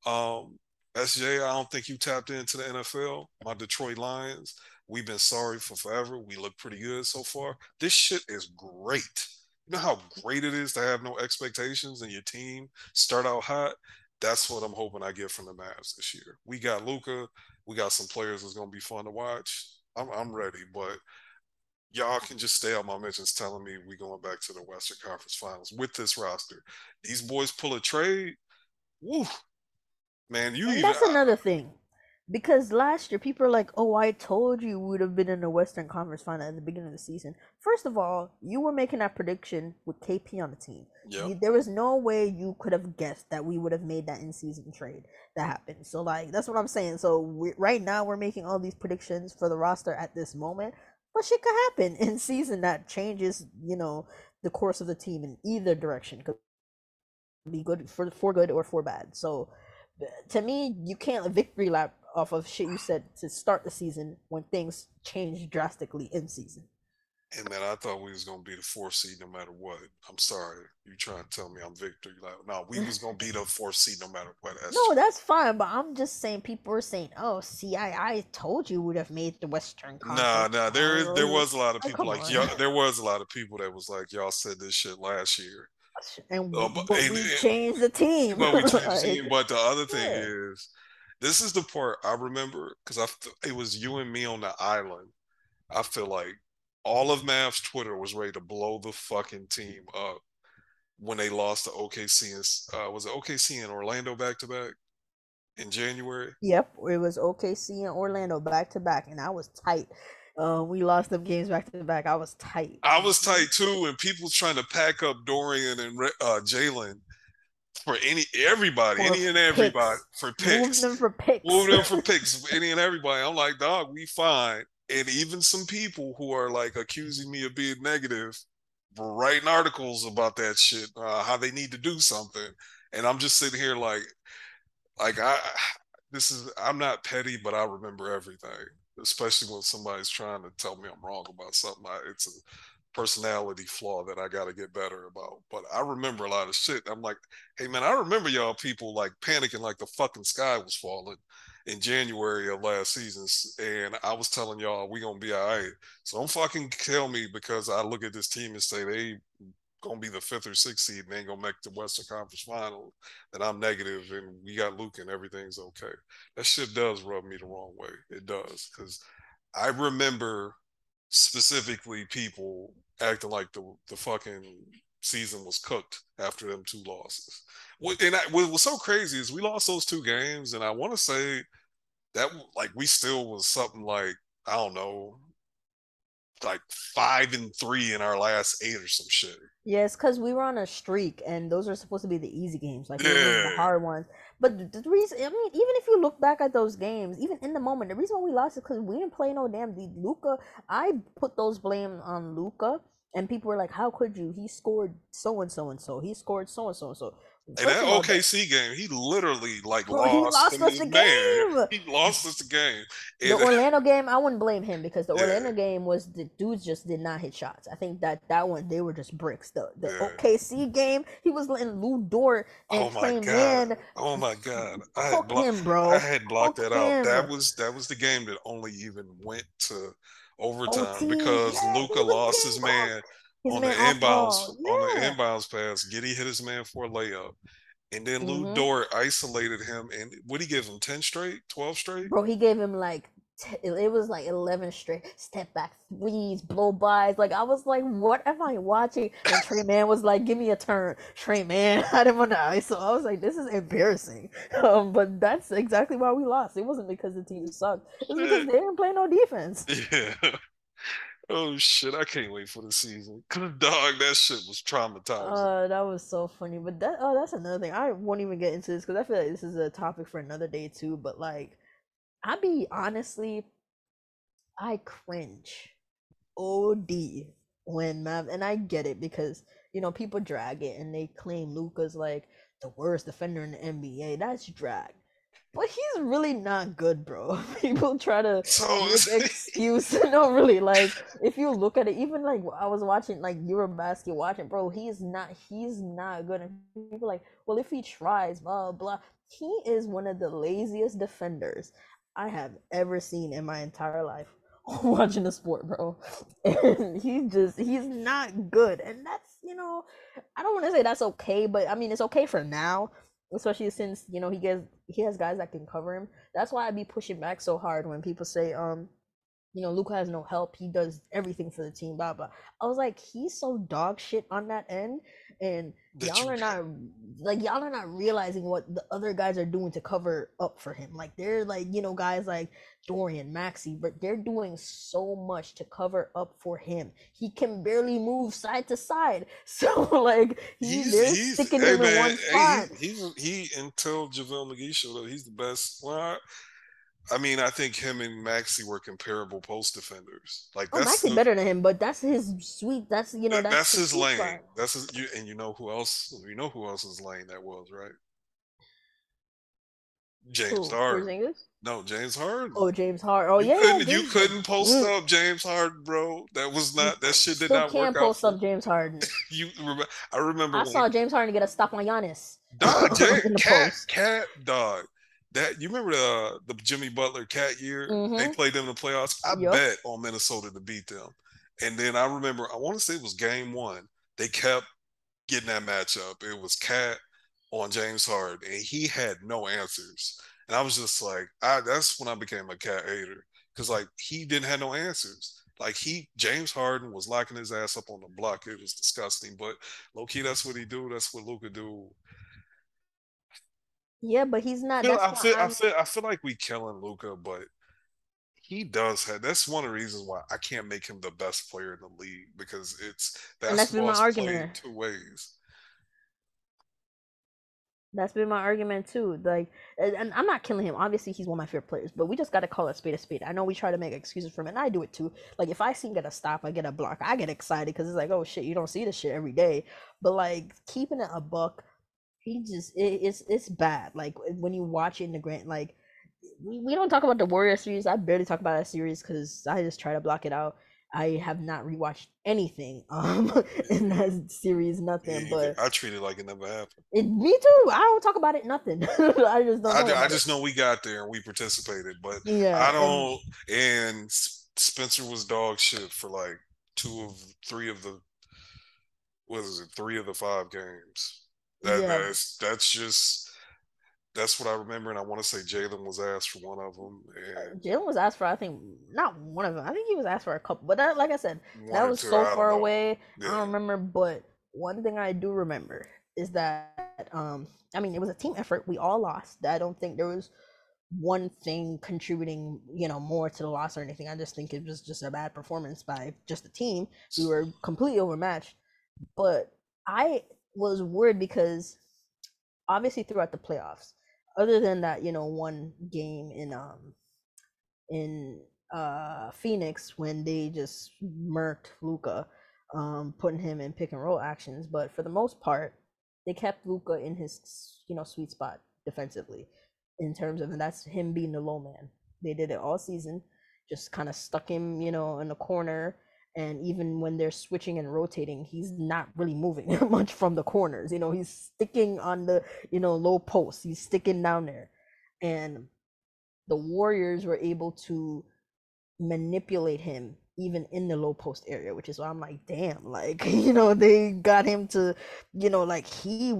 Um, SJ, I don't think you tapped into the NFL. My Detroit Lions, we've been sorry for forever. We look pretty good so far. This shit is great. You know how great it is to have no expectations and your team start out hot? That's what I'm hoping I get from the Mavs this year. We got Luka, We got some players that's going to be fun to watch. I'm, I'm ready, but y'all can just stay on my mentions telling me we going back to the Western Conference Finals with this roster. These boys pull a trade. Woo, man, you. Even, that's another thing because last year people are like, "Oh, I told you we would have been in the Western Conference Final at the beginning of the season." First of all, you were making that prediction with KP on the team. Yep. there was no way you could have guessed that we would have made that in-season trade that happened. So, like, that's what I'm saying. So, we, right now we're making all these predictions for the roster at this moment, but shit could happen in season that changes, you know, the course of the team in either direction. Could be good for for good or for bad. So, to me, you can't victory lap off of shit you said to start the season when things changed drastically in season. And man, I thought we was gonna be the fourth seed no matter what. I'm sorry, you trying to tell me I'm victory like no, we was gonna be the fourth seed no matter what. That's no, that's fine, but I'm just saying people are saying, "Oh, see, I, I told you would have made the Western Conference." Nah, nah, there there was a lot of people oh, like y'all, there was a lot of people that was like y'all said this shit last year, and, uh, but, and we changed the team. But we changed the team. But the other thing yeah. is this is the part I remember because I it was you and me on the island. I feel like all of Mavs Twitter was ready to blow the fucking team up when they lost to OKC and uh, was it OKC and Orlando back to back in January? Yep, it was OKC and Orlando back to back, and I was tight. Uh, we lost them games back to back. I was tight. I was tight too, and people trying to pack up Dorian and uh, Jalen for any everybody, for any and everybody picks. for picks. Move them for picks. Move them for picks. any and everybody. I'm like, dog, we fine. And even some people who are like accusing me of being negative were writing articles about that shit, uh, how they need to do something. And I'm just sitting here like, like I, this is I'm not petty, but I remember everything. Especially when somebody's trying to tell me I'm wrong about something. I, it's a personality flaw that I got to get better about. But I remember a lot of shit. I'm like, hey man, I remember y'all people like panicking like the fucking sky was falling in January of last season, and I was telling y'all we gonna be all right. So don't fucking tell me because I look at this team and say they gonna be the fifth or sixth seed and they ain't gonna make the Western Conference Final, that I'm negative and we got Luke and everything's okay. That shit does rub me the wrong way. It does because I remember specifically people acting like the the fucking season was cooked after them two losses. And I, what was so crazy is we lost those two games, and I want to say that like we still was something like I don't know, like five and three in our last eight or some shit. Yes, because we were on a streak, and those are supposed to be the easy games, like yeah. the hard ones. But the, reason, I mean, even if you look back at those games, even in the moment, the reason why we lost is because we didn't play no damn Luka I put those blame on Luka, and people were like, "How could you? He scored so and so and so. He scored so and so and so." And that OKC game, he literally like Bro, he lost, lost us the man. game. He lost us the game. The And- Orlando game, I wouldn't blame him because the Yeah. Orlando game was the dudes just did not hit shots. I think that that one they were just bricks. The the Yeah. OKC game, he was letting Lu Dort and oh my god! Man Oh my god! I had blocked. him, bro. I had blocked Cook that out. That was that was the game that only even went to overtime OT, because yeah, Luka lost his man His on the man inbounds ball. on the inbounds pass. Giddey hit his man for a layup, and then Lu Mhm. Dort isolated him. And what he give him 10 straight, 12 straight? Bro, he gave him like t- it was like eleven straight step back threes, blow bys. Like I was like, what am I watching? And Tre Mann was like, give me a turn. Tre Mann had him on the ice. So I was like, this is embarrassing. Um, but that's exactly why we lost. It wasn't because the team sucked. It was because they didn't play no defense. Yeah. Oh shit! I can't wait for the season. Dog, that shit was traumatizing. Uh, that was so funny. But that oh, that's another thing. I won't even get into this because I feel like this is a topic for another day too. But like, I be honestly, I cringe, od when Mav, and I get it because you know people drag it and they claim Luka's like the worst defender in the NBA. That's drag. But he's really not good, bro. People try to So excuse. no, really. Like if you look at it, even like I was watching like Eurobasket watching, bro. He's not. He's not good. And people like, well, if he tries, blah blah. He is one of the laziest defenders I have ever seen in my entire life watching a sport, bro. And he just he's not good. And that's you know, I don't want to say that's okay, but I mean it's okay for now especially since you know he gets he has guys that can cover him. That's why I be pushing back so hard when people say, um, you know, Luka has no help. He does everything for the team. Blah blah. I was like, he's so dog shit on that end, and That y'all are not like y'all are not realizing what the other guys are doing to cover up for him. Like they're like you know guys like Dorian, Maxi, but they're doing so much to cover up for him. He can barely move side to side. So like he, he's, they're he's sticking hey him in man, one hey, spot. he, he's he until JaVale McGee showed up, he's the best. Well, I, mean, I think him and Maxi were comparable post defenders. Like Oh, that's Maxi the- better than him, but that's his sweet. That's you know that- that's, that's his lane. spot. That's his, you, and you know who else? You know who else's lane that was, right? James Who, Harden. No, James Harden. Oh, James Harden. Oh you yeah, couldn't, you couldn't post Mm. up James Harden, bro. That was not that shit did Still not can't work out. post up James Harden. You remember? I remember I when saw James Harden get a stop on Giannis. Dog, cat, cat, dog. That you remember the the Jimmy Butler cat year? They Mhm. played them in the playoffs. I Yup. bet on Minnesota to beat them. And then I remember, I want to say it was game one. They kept getting that matchup. It was Cat on James Harden, and he had no answers. And I was just like, I that's when I became a cat hater because like he didn't have no answers. Like he James Harden was locking his ass up on the block. It was disgusting. But low key, that's what he do. That's what Luka do. Yeah, but he's not. I feel, I feel, I feel, I feel like we killing Luka, but he does have. That's one of the reasons why I can't make him the best player in the league because it's And that's been my argument. two ways. That's been my argument too. Like, and I'm not killing him. Obviously, he's one of my favorite players, but we just got to call it spade a spade. I know we try to make excuses for him, and I do it too. Like, if I see him get a stop, I get a block, I get excited because it's like, oh shit, you don't see this shit every day. But like, keeping it a buck, he just it, it's it's bad. Like when you watch it in the grant, like we, we don't talk about the Warrior series. I barely talk about that series because I just try to block it out. I have not rewatched anything um in that series, nothing. Me But. I treat it like it never happened. it, me too. I don't talk about it. Nothing. I just don't. I, know I just it. know we got there and we participated, but Yeah. I don't. And S- Spencer was dog shit for like two of three of the. What is it? Three of the five games. That Yeah. that's that's just that's what I remember, and I want to say Jalen was asked for one of them, and Jalen was asked for. I think not one of them. I think he was asked for a couple. But that, like I said, one that was two, so far know. away. I don't remember. But one thing I do remember is that um, I mean, it was a team effort. We all lost. I don't think there was one thing contributing, you know, more to the loss or anything. I just think it was just a bad performance by just the team. We were completely overmatched. But I was worried because obviously throughout the playoffs, other than that, you know, one game in um in uh Phoenix when they just murked Luka, um, putting him in pick and roll actions. But for the most part, they kept Luka in his you know sweet spot defensively in terms of and that's him being the low man. They did it all season, just kind of stuck him, you know, in the corner. And even when they're switching and rotating, he's not really moving much from the corners. You know, he's sticking on the, you know, low post. He's sticking down there. And the Warriors were able to manipulate him even in the low post area, which is why I'm like, damn, like, you know, they got him to, you know, like he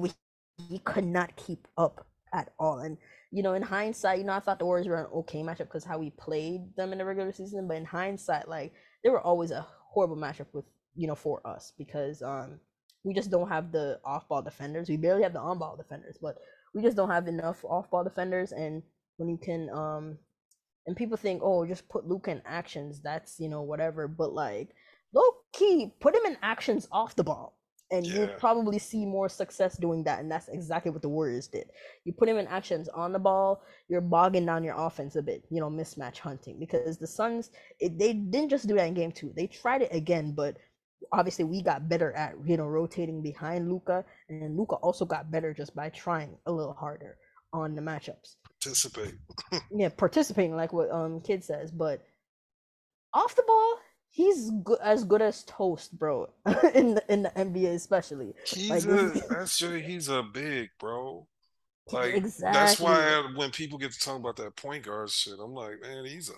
he could not keep up at all. And you know, in hindsight, you know, I thought the Warriors were an okay matchup because how we played them in the regular season. But in hindsight, like they were always a horrible matchup with you know for us because um we just don't have the off ball defenders. We barely have the on ball defenders, but we just don't have enough off ball defenders. And when you can um and people think, oh, just put Luke in actions, that's you know whatever. But like low key, put him in actions off the ball and yeah. you'll probably see more success doing that. And that's exactly what the Warriors did. You put him in actions on the ball, you're bogging down your offense a bit, you know, mismatch hunting. Because the Suns, it, they didn't just do that in game two. They tried it again, but obviously we got better at, you know, rotating behind Luka. And Luka also got better just by trying a little harder on the matchups. Participate. yeah, participating like what um kid says. But off the ball, he's good, as good as toast, bro. in the in the NBA, especially. He's like, a that's just, he's a big bro. Like exactly. that's why when people get to talk about that point guard shit, I'm like, man, he's a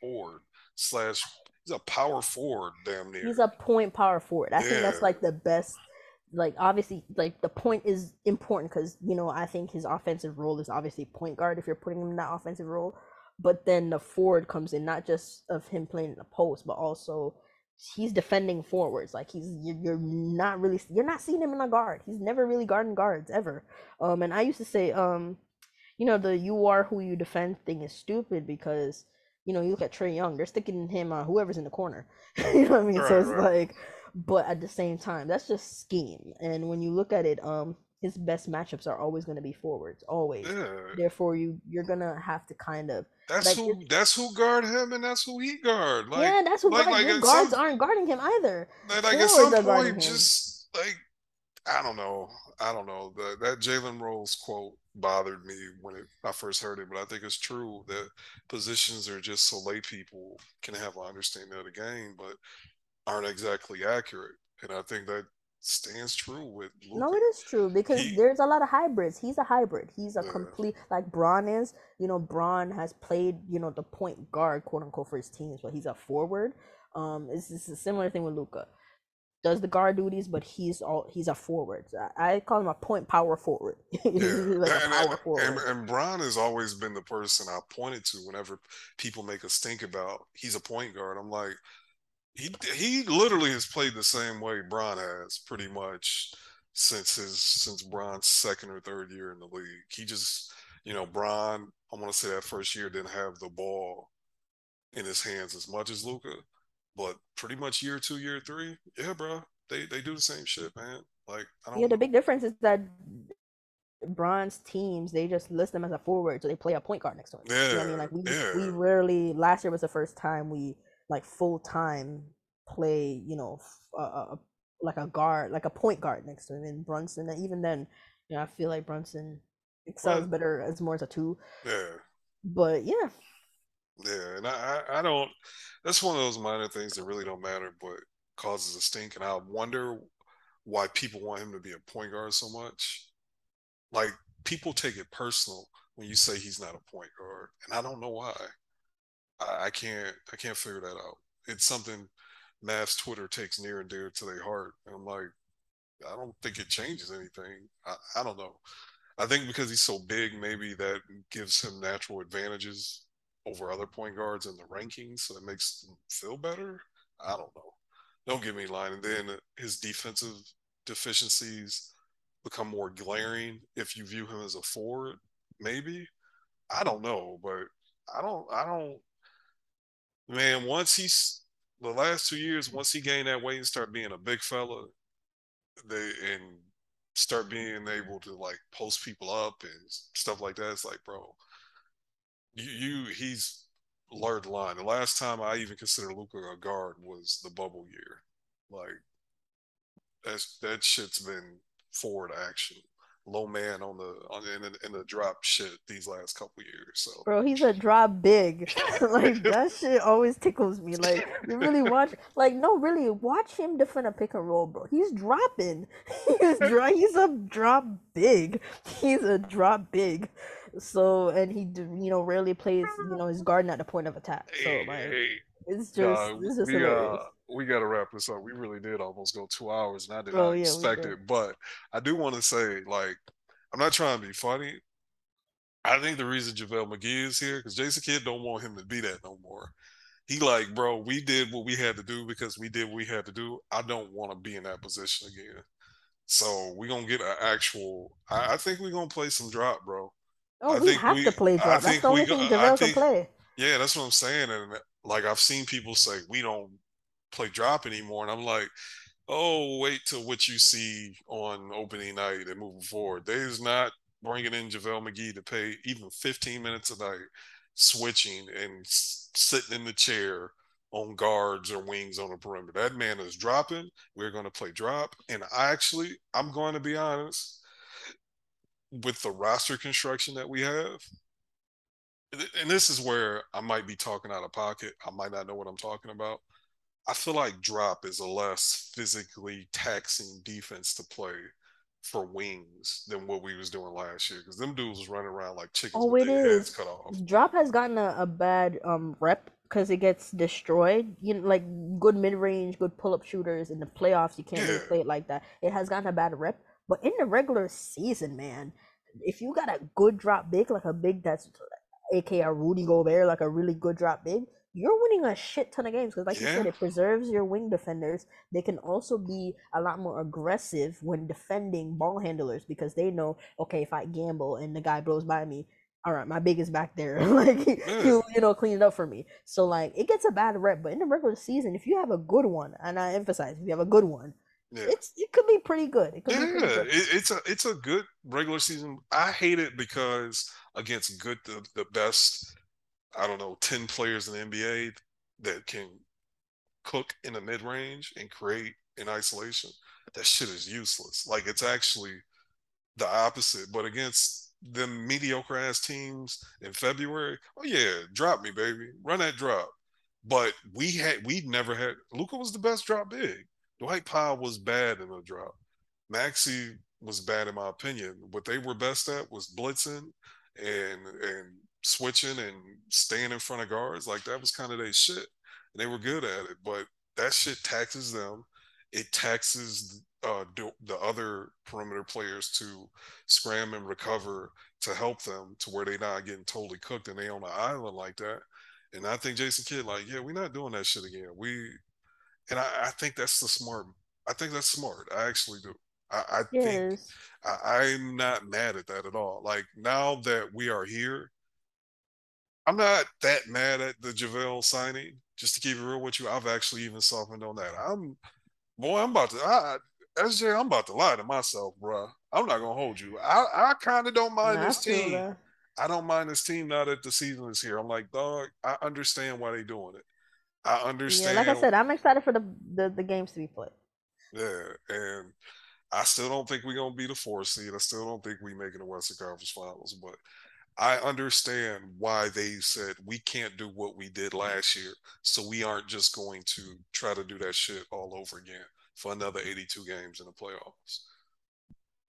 forward slash he's a power forward, damn near. He's a point power forward. I yeah. think that's like the best. Like obviously, like the point is important because you know I think his offensive role is obviously point guard if you're putting him in that offensive role but then the forward comes in not just of him playing in the post but also he's defending forwards like he's you're, not really you're not seeing him in a guard he's never really guarding guards ever um and i used to say um you know the you are who you defend thing is stupid because you know you look at Trae Young they're sticking him on whoever's in the corner you know what i mean right, so it's right. like but at the same time that's just scheme and when you look at it um his best matchups are always going to be forwards, always. Yeah. Therefore, you you're gonna have to kind of. That's like, who. That's who guard him, and that's who he guard. Like, yeah, that's who like, guard, like guards some, aren't guarding him either. Like, like at some point, just like I don't know, I don't know. The, that Jalen Rose quote bothered me when it, I first heard it, but I think it's true that positions are just so lay people can have an understanding of the game, but aren't exactly accurate. And I think that stands true with Luka. No, it is true because he, there's a lot of hybrids. He's a hybrid. He's a yeah. complete like Bron is. You know, Bron has played, you know, the point guard, quote unquote, for his teams, but he's a forward. Um, it's, it's a similar thing with Luka. Does the guard duties, but he's all he's a forward. I, I call him a point power forward. yeah. like and, power forward. And, and Bron has always been the person I pointed to whenever people make us think about he's a point guard. I'm like, he he literally has played the same way Bron has pretty much since his since Bron's second or third year in the league. He just you know Bron, I want to say that first year didn't have the ball in his hands as much as Luka, but pretty much year two, year three, yeah, bro, they they do the same shit, man. Like I don't. yeah, the big difference is that Bron's teams they just list them as a forward, so they play a point guard next to him. Yeah, you know I mean, like we yeah. we rarely. Last year was the first time we like full time play, you know, uh, like a guard, like a point guard next to him. And Brunson, even then, you know, I feel like Brunson excels well, better as more as a two. Yeah. But yeah. Yeah, and I, I don't. That's one of those minor things that really don't matter, but causes a stink. And I wonder why people want him to be a point guard so much. Like people take it personal when you say he's not a point guard, and I don't know why. I, I can't I can't figure that out. It's something Mavs Twitter takes near and dear to their heart. And I'm like, I don't think it changes anything. I, I don't know. I think because he's so big, maybe that gives him natural advantages over other point guards in the rankings, so it makes him feel better. I don't know. Don't get me lying. And then his defensive deficiencies become more glaring if you view him as a forward. Maybe I don't know, but I don't. I don't man, once he's the last two years, once he gained that weight and start being a big fella, they and start being able to like post people up and stuff like that. It's like, bro, you you he's blurred line. The last time I even considered Luka a guard was the bubble year. Like that's that shit's been forward action low man on the on in the, in the drop shit these last couple years. So, bro, he's a drop big. like that shit always tickles me. Like you really watch, like no, really watch him defend a pick and roll, bro. He's dropping. He's dry. He's a drop big. He's a drop big. So and he you know rarely plays you know his guarding at the point of attack. So like hey, it's just uh, it's just we, hilarious. Uh, we got to wrap this up. We really did almost go two hours, and I did oh, not yeah, expect it. But I do want to say, like, I'm not trying to be funny. I think the reason JaVale McGee is here because Jason Kidd don't want him to be that no more. He like, bro, we did what we had to do because we did what we had to do. I don't want to be in that position again. So we're gonna get an actual. I, I think we're gonna play some drop, bro. Oh, I we have we, to play drop. That's the only thing JaVale can play. Yeah, that's what I'm saying. And like I've seen people say we don't play drop anymore. And I'm like, oh, wait till what you see on opening night and moving forward. There's not bringing in JaVale McGee to pay even 15 minutes a night, switching and sitting in the chair on guards or wings on the perimeter. That man is dropping. We're going to play drop. And I actually, I'm going to be honest, with the roster construction that we have, and this is where I might be talking out of pocket. I might not know what I'm talking about. I feel like drop is a less physically taxing defense to play for wings than what we was doing last year because them dudes was running around like chickens oh, with their is. heads cut off. Drop has gotten a, a bad um rep because it gets destroyed. You know, like good mid range, good pull up shooters in the playoffs, you can't yeah. really play it like that. It has gotten a bad rep, but in the regular season, man, if you got a good drop big, like a big that's aka Rudy Gobert, like a really good drop big, you're winning a shit ton of games because, like yeah. you said, it preserves your wing defenders. They can also be a lot more aggressive when defending ball handlers because they know, okay, if I gamble and the guy blows by me, all right, my big is back there. like he, you know, clean it up for me. So like it gets a bad rep, but in the regular season, if you have a good one, and I emphasize, if you have a good one, yeah. it's it could be pretty good. It yeah, good. It, it's a it's a good regular season. I hate it because against good the, the best I don't know, 10 players in the NBA that can cook in the mid range and create in isolation, that shit is useless. Like it's actually the opposite. But against the mediocre ass teams in February, oh yeah, drop me, baby. Run that drop. But we had we never had Luka was the best drop big. Dwight Powell was bad in the drop. Maxi was bad in my opinion. What they were best at was blitzing and and switching and staying in front of guards. Like that was kind of their shit. And they were good at it. But that shit taxes them. It taxes uh, the other perimeter players to scram and recover to help them to where they're not getting totally cooked and they on an island like that. And I think Jason Kidd, like, yeah, we're not doing that shit again. We, and I, I think that's the smart. I think that's smart. I actually do. I, I yes. think I, I'm not mad at that at all. Like now that we are here, I'm not that mad at the JaVale signing. Just to keep it real with you, I've actually even softened on that. I'm, boy, I'm about to, I, SJ, I'm about to lie to myself, bro. I'm not gonna hold you. I, I kind of don't mind nah, this team. That. I don't mind this team now that the season is here. I'm like, dog, I understand why they're doing it. I understand. Yeah, like I said, I'm excited for the, the, the games to be played. Yeah, and I still don't think we're gonna be the four seed. I still don't think we making the Western Conference Finals, but I understand why they said we can't do what we did last year, so we aren't just going to try to do that shit all over again for another 82 games in the playoffs.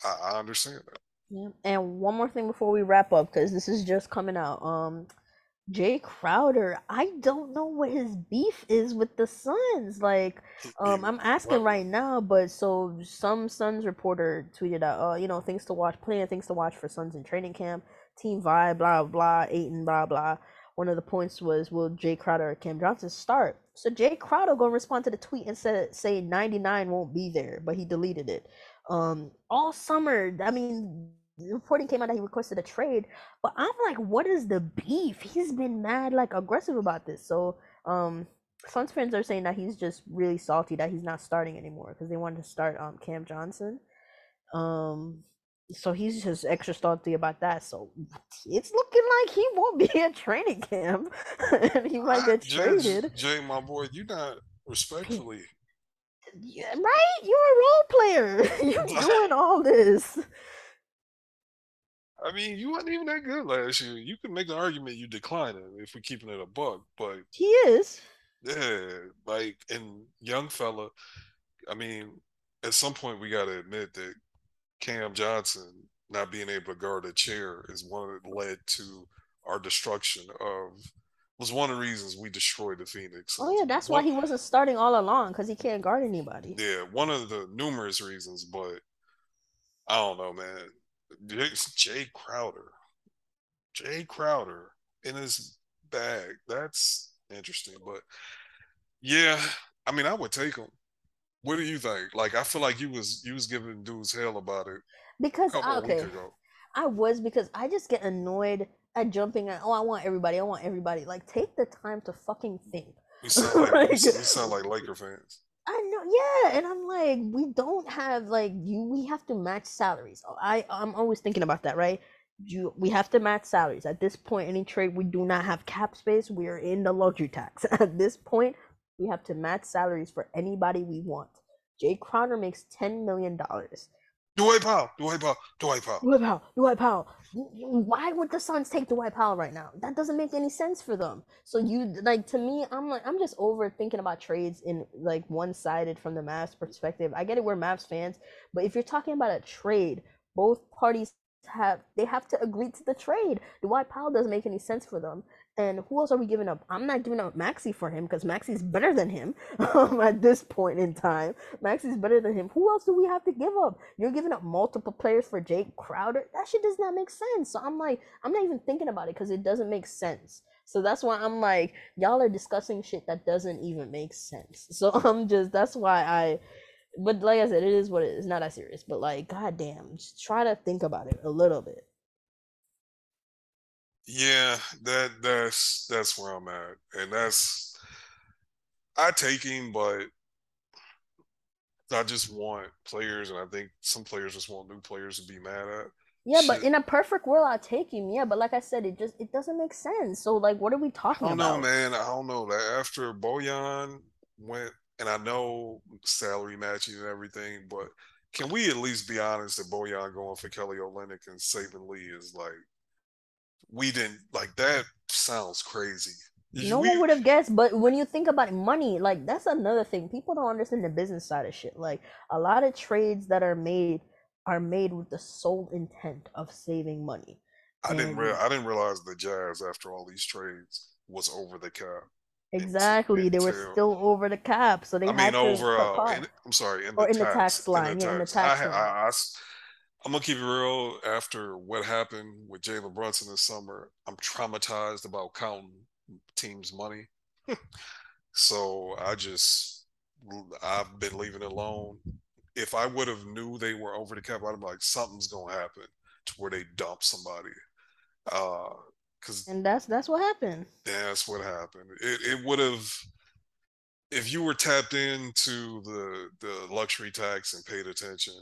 I, I understand that. Yeah, and one more thing before we wrap up, because this is just coming out. Um, Jae Crowder, I don't know what his beef is with the Suns. Like, um, I'm asking right now, but so some Suns reporter tweeted out, uh, you know, things to watch, plenty of things to watch for Suns in training camp team vibe, blah blah, Ayton, blah blah. One of the points was, will Jae Crowder or Cam Johnson start? So Jae Crowder gonna respond to the tweet and said, say 99 won't be there, but he deleted it. Um, all summer, I mean, reporting came out that he requested a trade, but I'm like, what is the beef? He's been mad, like aggressive about this. So, um, Suns fans are saying that he's just really salty that he's not starting anymore because they wanted to start um Cam Johnson. Um, so he's just extra salty about that. So it's looking like he won't be at training camp, and he might get traded. Jae, my boy, you're not respectfully. yeah, right? You're a role player. You're doing all this. I mean, you weren't even that good last year. You can make the argument you decline it if we're keeping it a buck, but he is. Yeah, like and young fella. I mean, at some point we got to admit that Cam Johnson not being able to guard a chair is one that led to our destruction of was one of the reasons we destroyed the Phoenix. Oh yeah, that's one, why he wasn't starting all along because he can't guard anybody. Yeah, one of the numerous reasons, but I don't know, man. Jae Crowder, Jae Crowder in his bag. That's interesting, but yeah, I mean, I would take him. What do you think? Like, I feel like you was you was giving dudes hell about it because okay, I was because I just get annoyed at jumping at. Oh, I want everybody. I want everybody. Like, take the time to fucking think. You sound like, like you sound like Laker fans. I know, yeah, and I'm like, we don't have like you. We have to match salaries. Oh, I I'm always thinking about that, right? You we have to match salaries at this point. Any trade, we do not have cap space. We are in the luxury tax at this point. We have to match salaries for anybody we want. Jae Crowder makes ten million dollars. Dwight Powell, Dwight Powell, Dwight Powell. Dwight Powell, Dwight Powell. Why would the Suns take Dwight Powell right now? That doesn't make any sense for them. So you like to me, I'm like I'm just over thinking about trades in like one sided from the Mavs perspective. I get it, we're Mavs fans, but if you're talking about a trade, both parties have they have to agree to the trade. Dwight Powell doesn't make any sense for them. And who else are we giving up? I'm not giving up Maxi for him because Maxi's better than him um, at this point in time. Maxi's better than him. Who else do we have to give up? You're giving up multiple players for Jake Crowder. That shit does not make sense. So I'm like, I'm not even thinking about it because it doesn't make sense. So that's why I'm like, y'all are discussing shit that doesn't even make sense. So I'm just, that's why I, but like I said, it is what it is. Not that serious. But like, goddamn, just try to think about it a little bit. Yeah, that that's that's where I'm at, and that's I take him, but I just want players, and I think some players just want new players to be mad at. Yeah, Shit. but in a perfect world, I'll take him. Yeah, but like I said, it just it doesn't make sense. So like, what are we talking about? I don't about? know, man. I don't know that after Bojan went, and I know salary matching and everything, but can we at least be honest that Bojan going for Kelly Olynyk and Saben Lee is like we didn't like that sounds crazy. No we, one would have guessed, but when you think about money, like that's another thing. People don't understand the business side of shit. Like a lot of trades that are made are made with the sole intent of saving money. I and, didn't real I didn't realize the Jazz after all these trades was over the cap. Exactly, they were still over the cap, so they. I mean, over. Uh, in, I'm sorry, in the, in tax, the tax line, in the tax, yeah, in the tax I, line. I, I, I'm gonna keep it real. After what happened with Jalen Brunson this summer, I'm traumatized about counting teams' money. so I just I've been leaving it alone. If I would have knew they were over the cap, I'd be like, something's gonna happen to where they dump somebody. Uh, cause and that's that's what happened. That's what happened. It it would have if you were tapped into the the luxury tax and paid attention,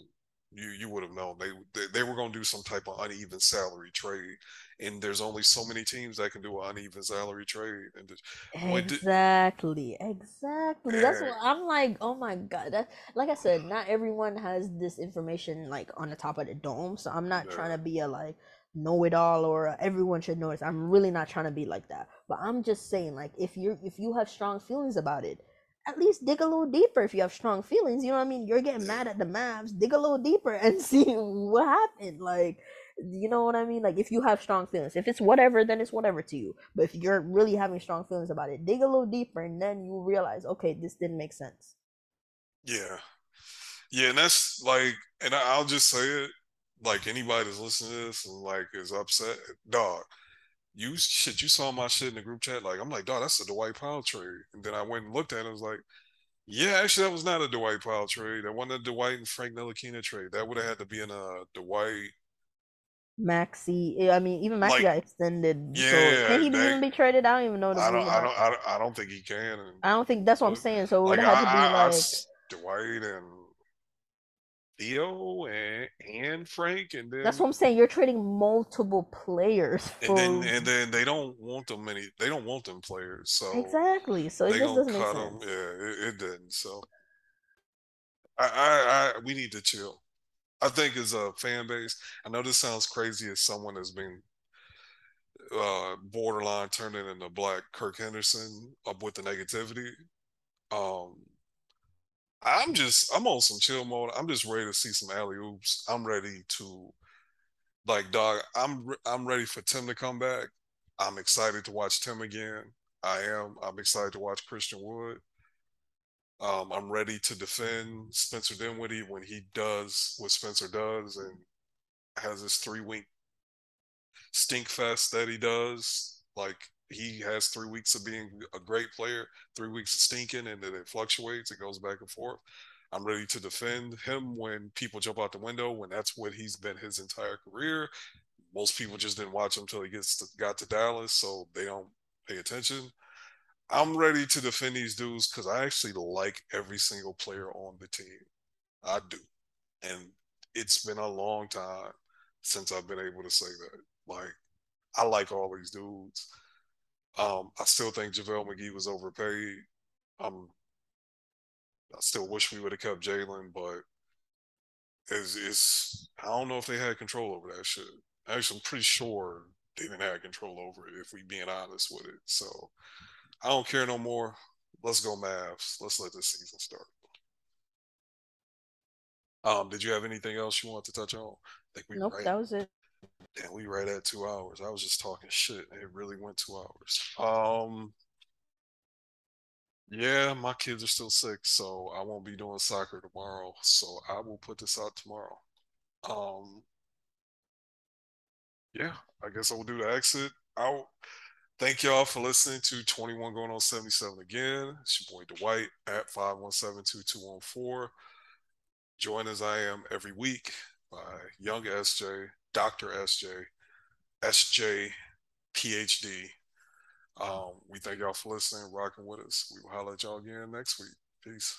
you you would have known. They they, they were going to do some type of uneven salary trade and there's only so many teams that can do an uneven salary trade and exactly did, exactly that's what i'm like oh my god that like i said not everyone has this information like on the top of the dome so i'm not yeah. trying to be a like know it all or everyone should know it i'm really not trying to be like that. But i'm just saying like if you're if you have strong feelings about it at least dig a little deeper if you have strong feelings. You know what I mean? You're getting mad at the Mavs. Dig a little deeper and see what happened. Like, you know what I mean? Like, if you have strong feelings, if it's whatever, then it's whatever to you. But if you're really having strong feelings about it, dig a little deeper and then you realize, okay, this didn't make sense. Yeah. Yeah. And that's like, and I'll just say it like anybody that's listening to this and like is upset, dog you shit, you saw my shit in the group chat. Like, I'm like, dog, that's a Dwight Powell trade. And then I went and looked at it. I was like, yeah, actually, that was not a Dwight Powell trade. That wasn't a Dwight and Frank Ntilikina trade. That would have had to be in a Dwight. Maxi, eh, I mean, even Maxi like, got extended. Yeah, so can he that, even be traded? I don't even know. I don't, I don't, I don't, I don't think he can. And, I don't think that's what I'm saying. So it would have to be I, like I, Dwight and Theo and, and Frank, and then that's what I'm saying. You're trading multiple players, for... and then and then they don't want them many. They don't want them players, so exactly. So it just doesn't make sense. Them. Yeah, it, it didn't. So I, I, I we need to chill. I think as a fan base, I know this sounds crazy as someone that's been uh, borderline turning into black Kirk Henderson up with the negativity. Um, I'm just I'm on some chill mode. I'm just ready to see some alley oops. I'm ready to like dog. I'm I'm ready for Tim to come back. I'm excited to watch Tim again. I am. I'm excited to watch Christian Wood. Um, I'm ready to defend Spencer Dinwiddie when he does what Spencer does and has this three week stink fest that he does. Like he has three weeks of being a great player, three weeks of stinking, and then it fluctuates. It goes back and forth. I'm ready to defend him when people jump out the window, when that's what he's been his entire career. Most people just didn't watch him until he gets to, got to Dallas, so they don't pay attention. I'm ready to defend these dudes because I actually like every single player on the team. I do. And it's been a long time since I've been able to say that. Like, I like all these dudes. Um, I still think JaVale McGee was overpaid. Um, I still wish we would have kept Jalen, but it's, it's I don't know if they had control over that shit. Actually, I'm pretty sure they didn't have control over it. If we being honest with it, so I don't care no more. Let's go Mavs. Let's let this season start. Um, did you have anything else you want to touch on? I think we nope, right, that was it. Damn, we right at two hours. I was just talking shit. It really went two hours. Um, yeah, my kids are still sick, so I won't be doing soccer tomorrow. So I will put this out tomorrow. Um, yeah, I guess I will do the exit out. Thank y'all for listening to 21 going on 77 again. It's your boy Dwight at 517-2214. Join as I am every week by Young SJ, Dr. SJ, SJ, PhD. Um, we thank y'all for listening, rocking with us. We will holler at y'all again next week. Peace.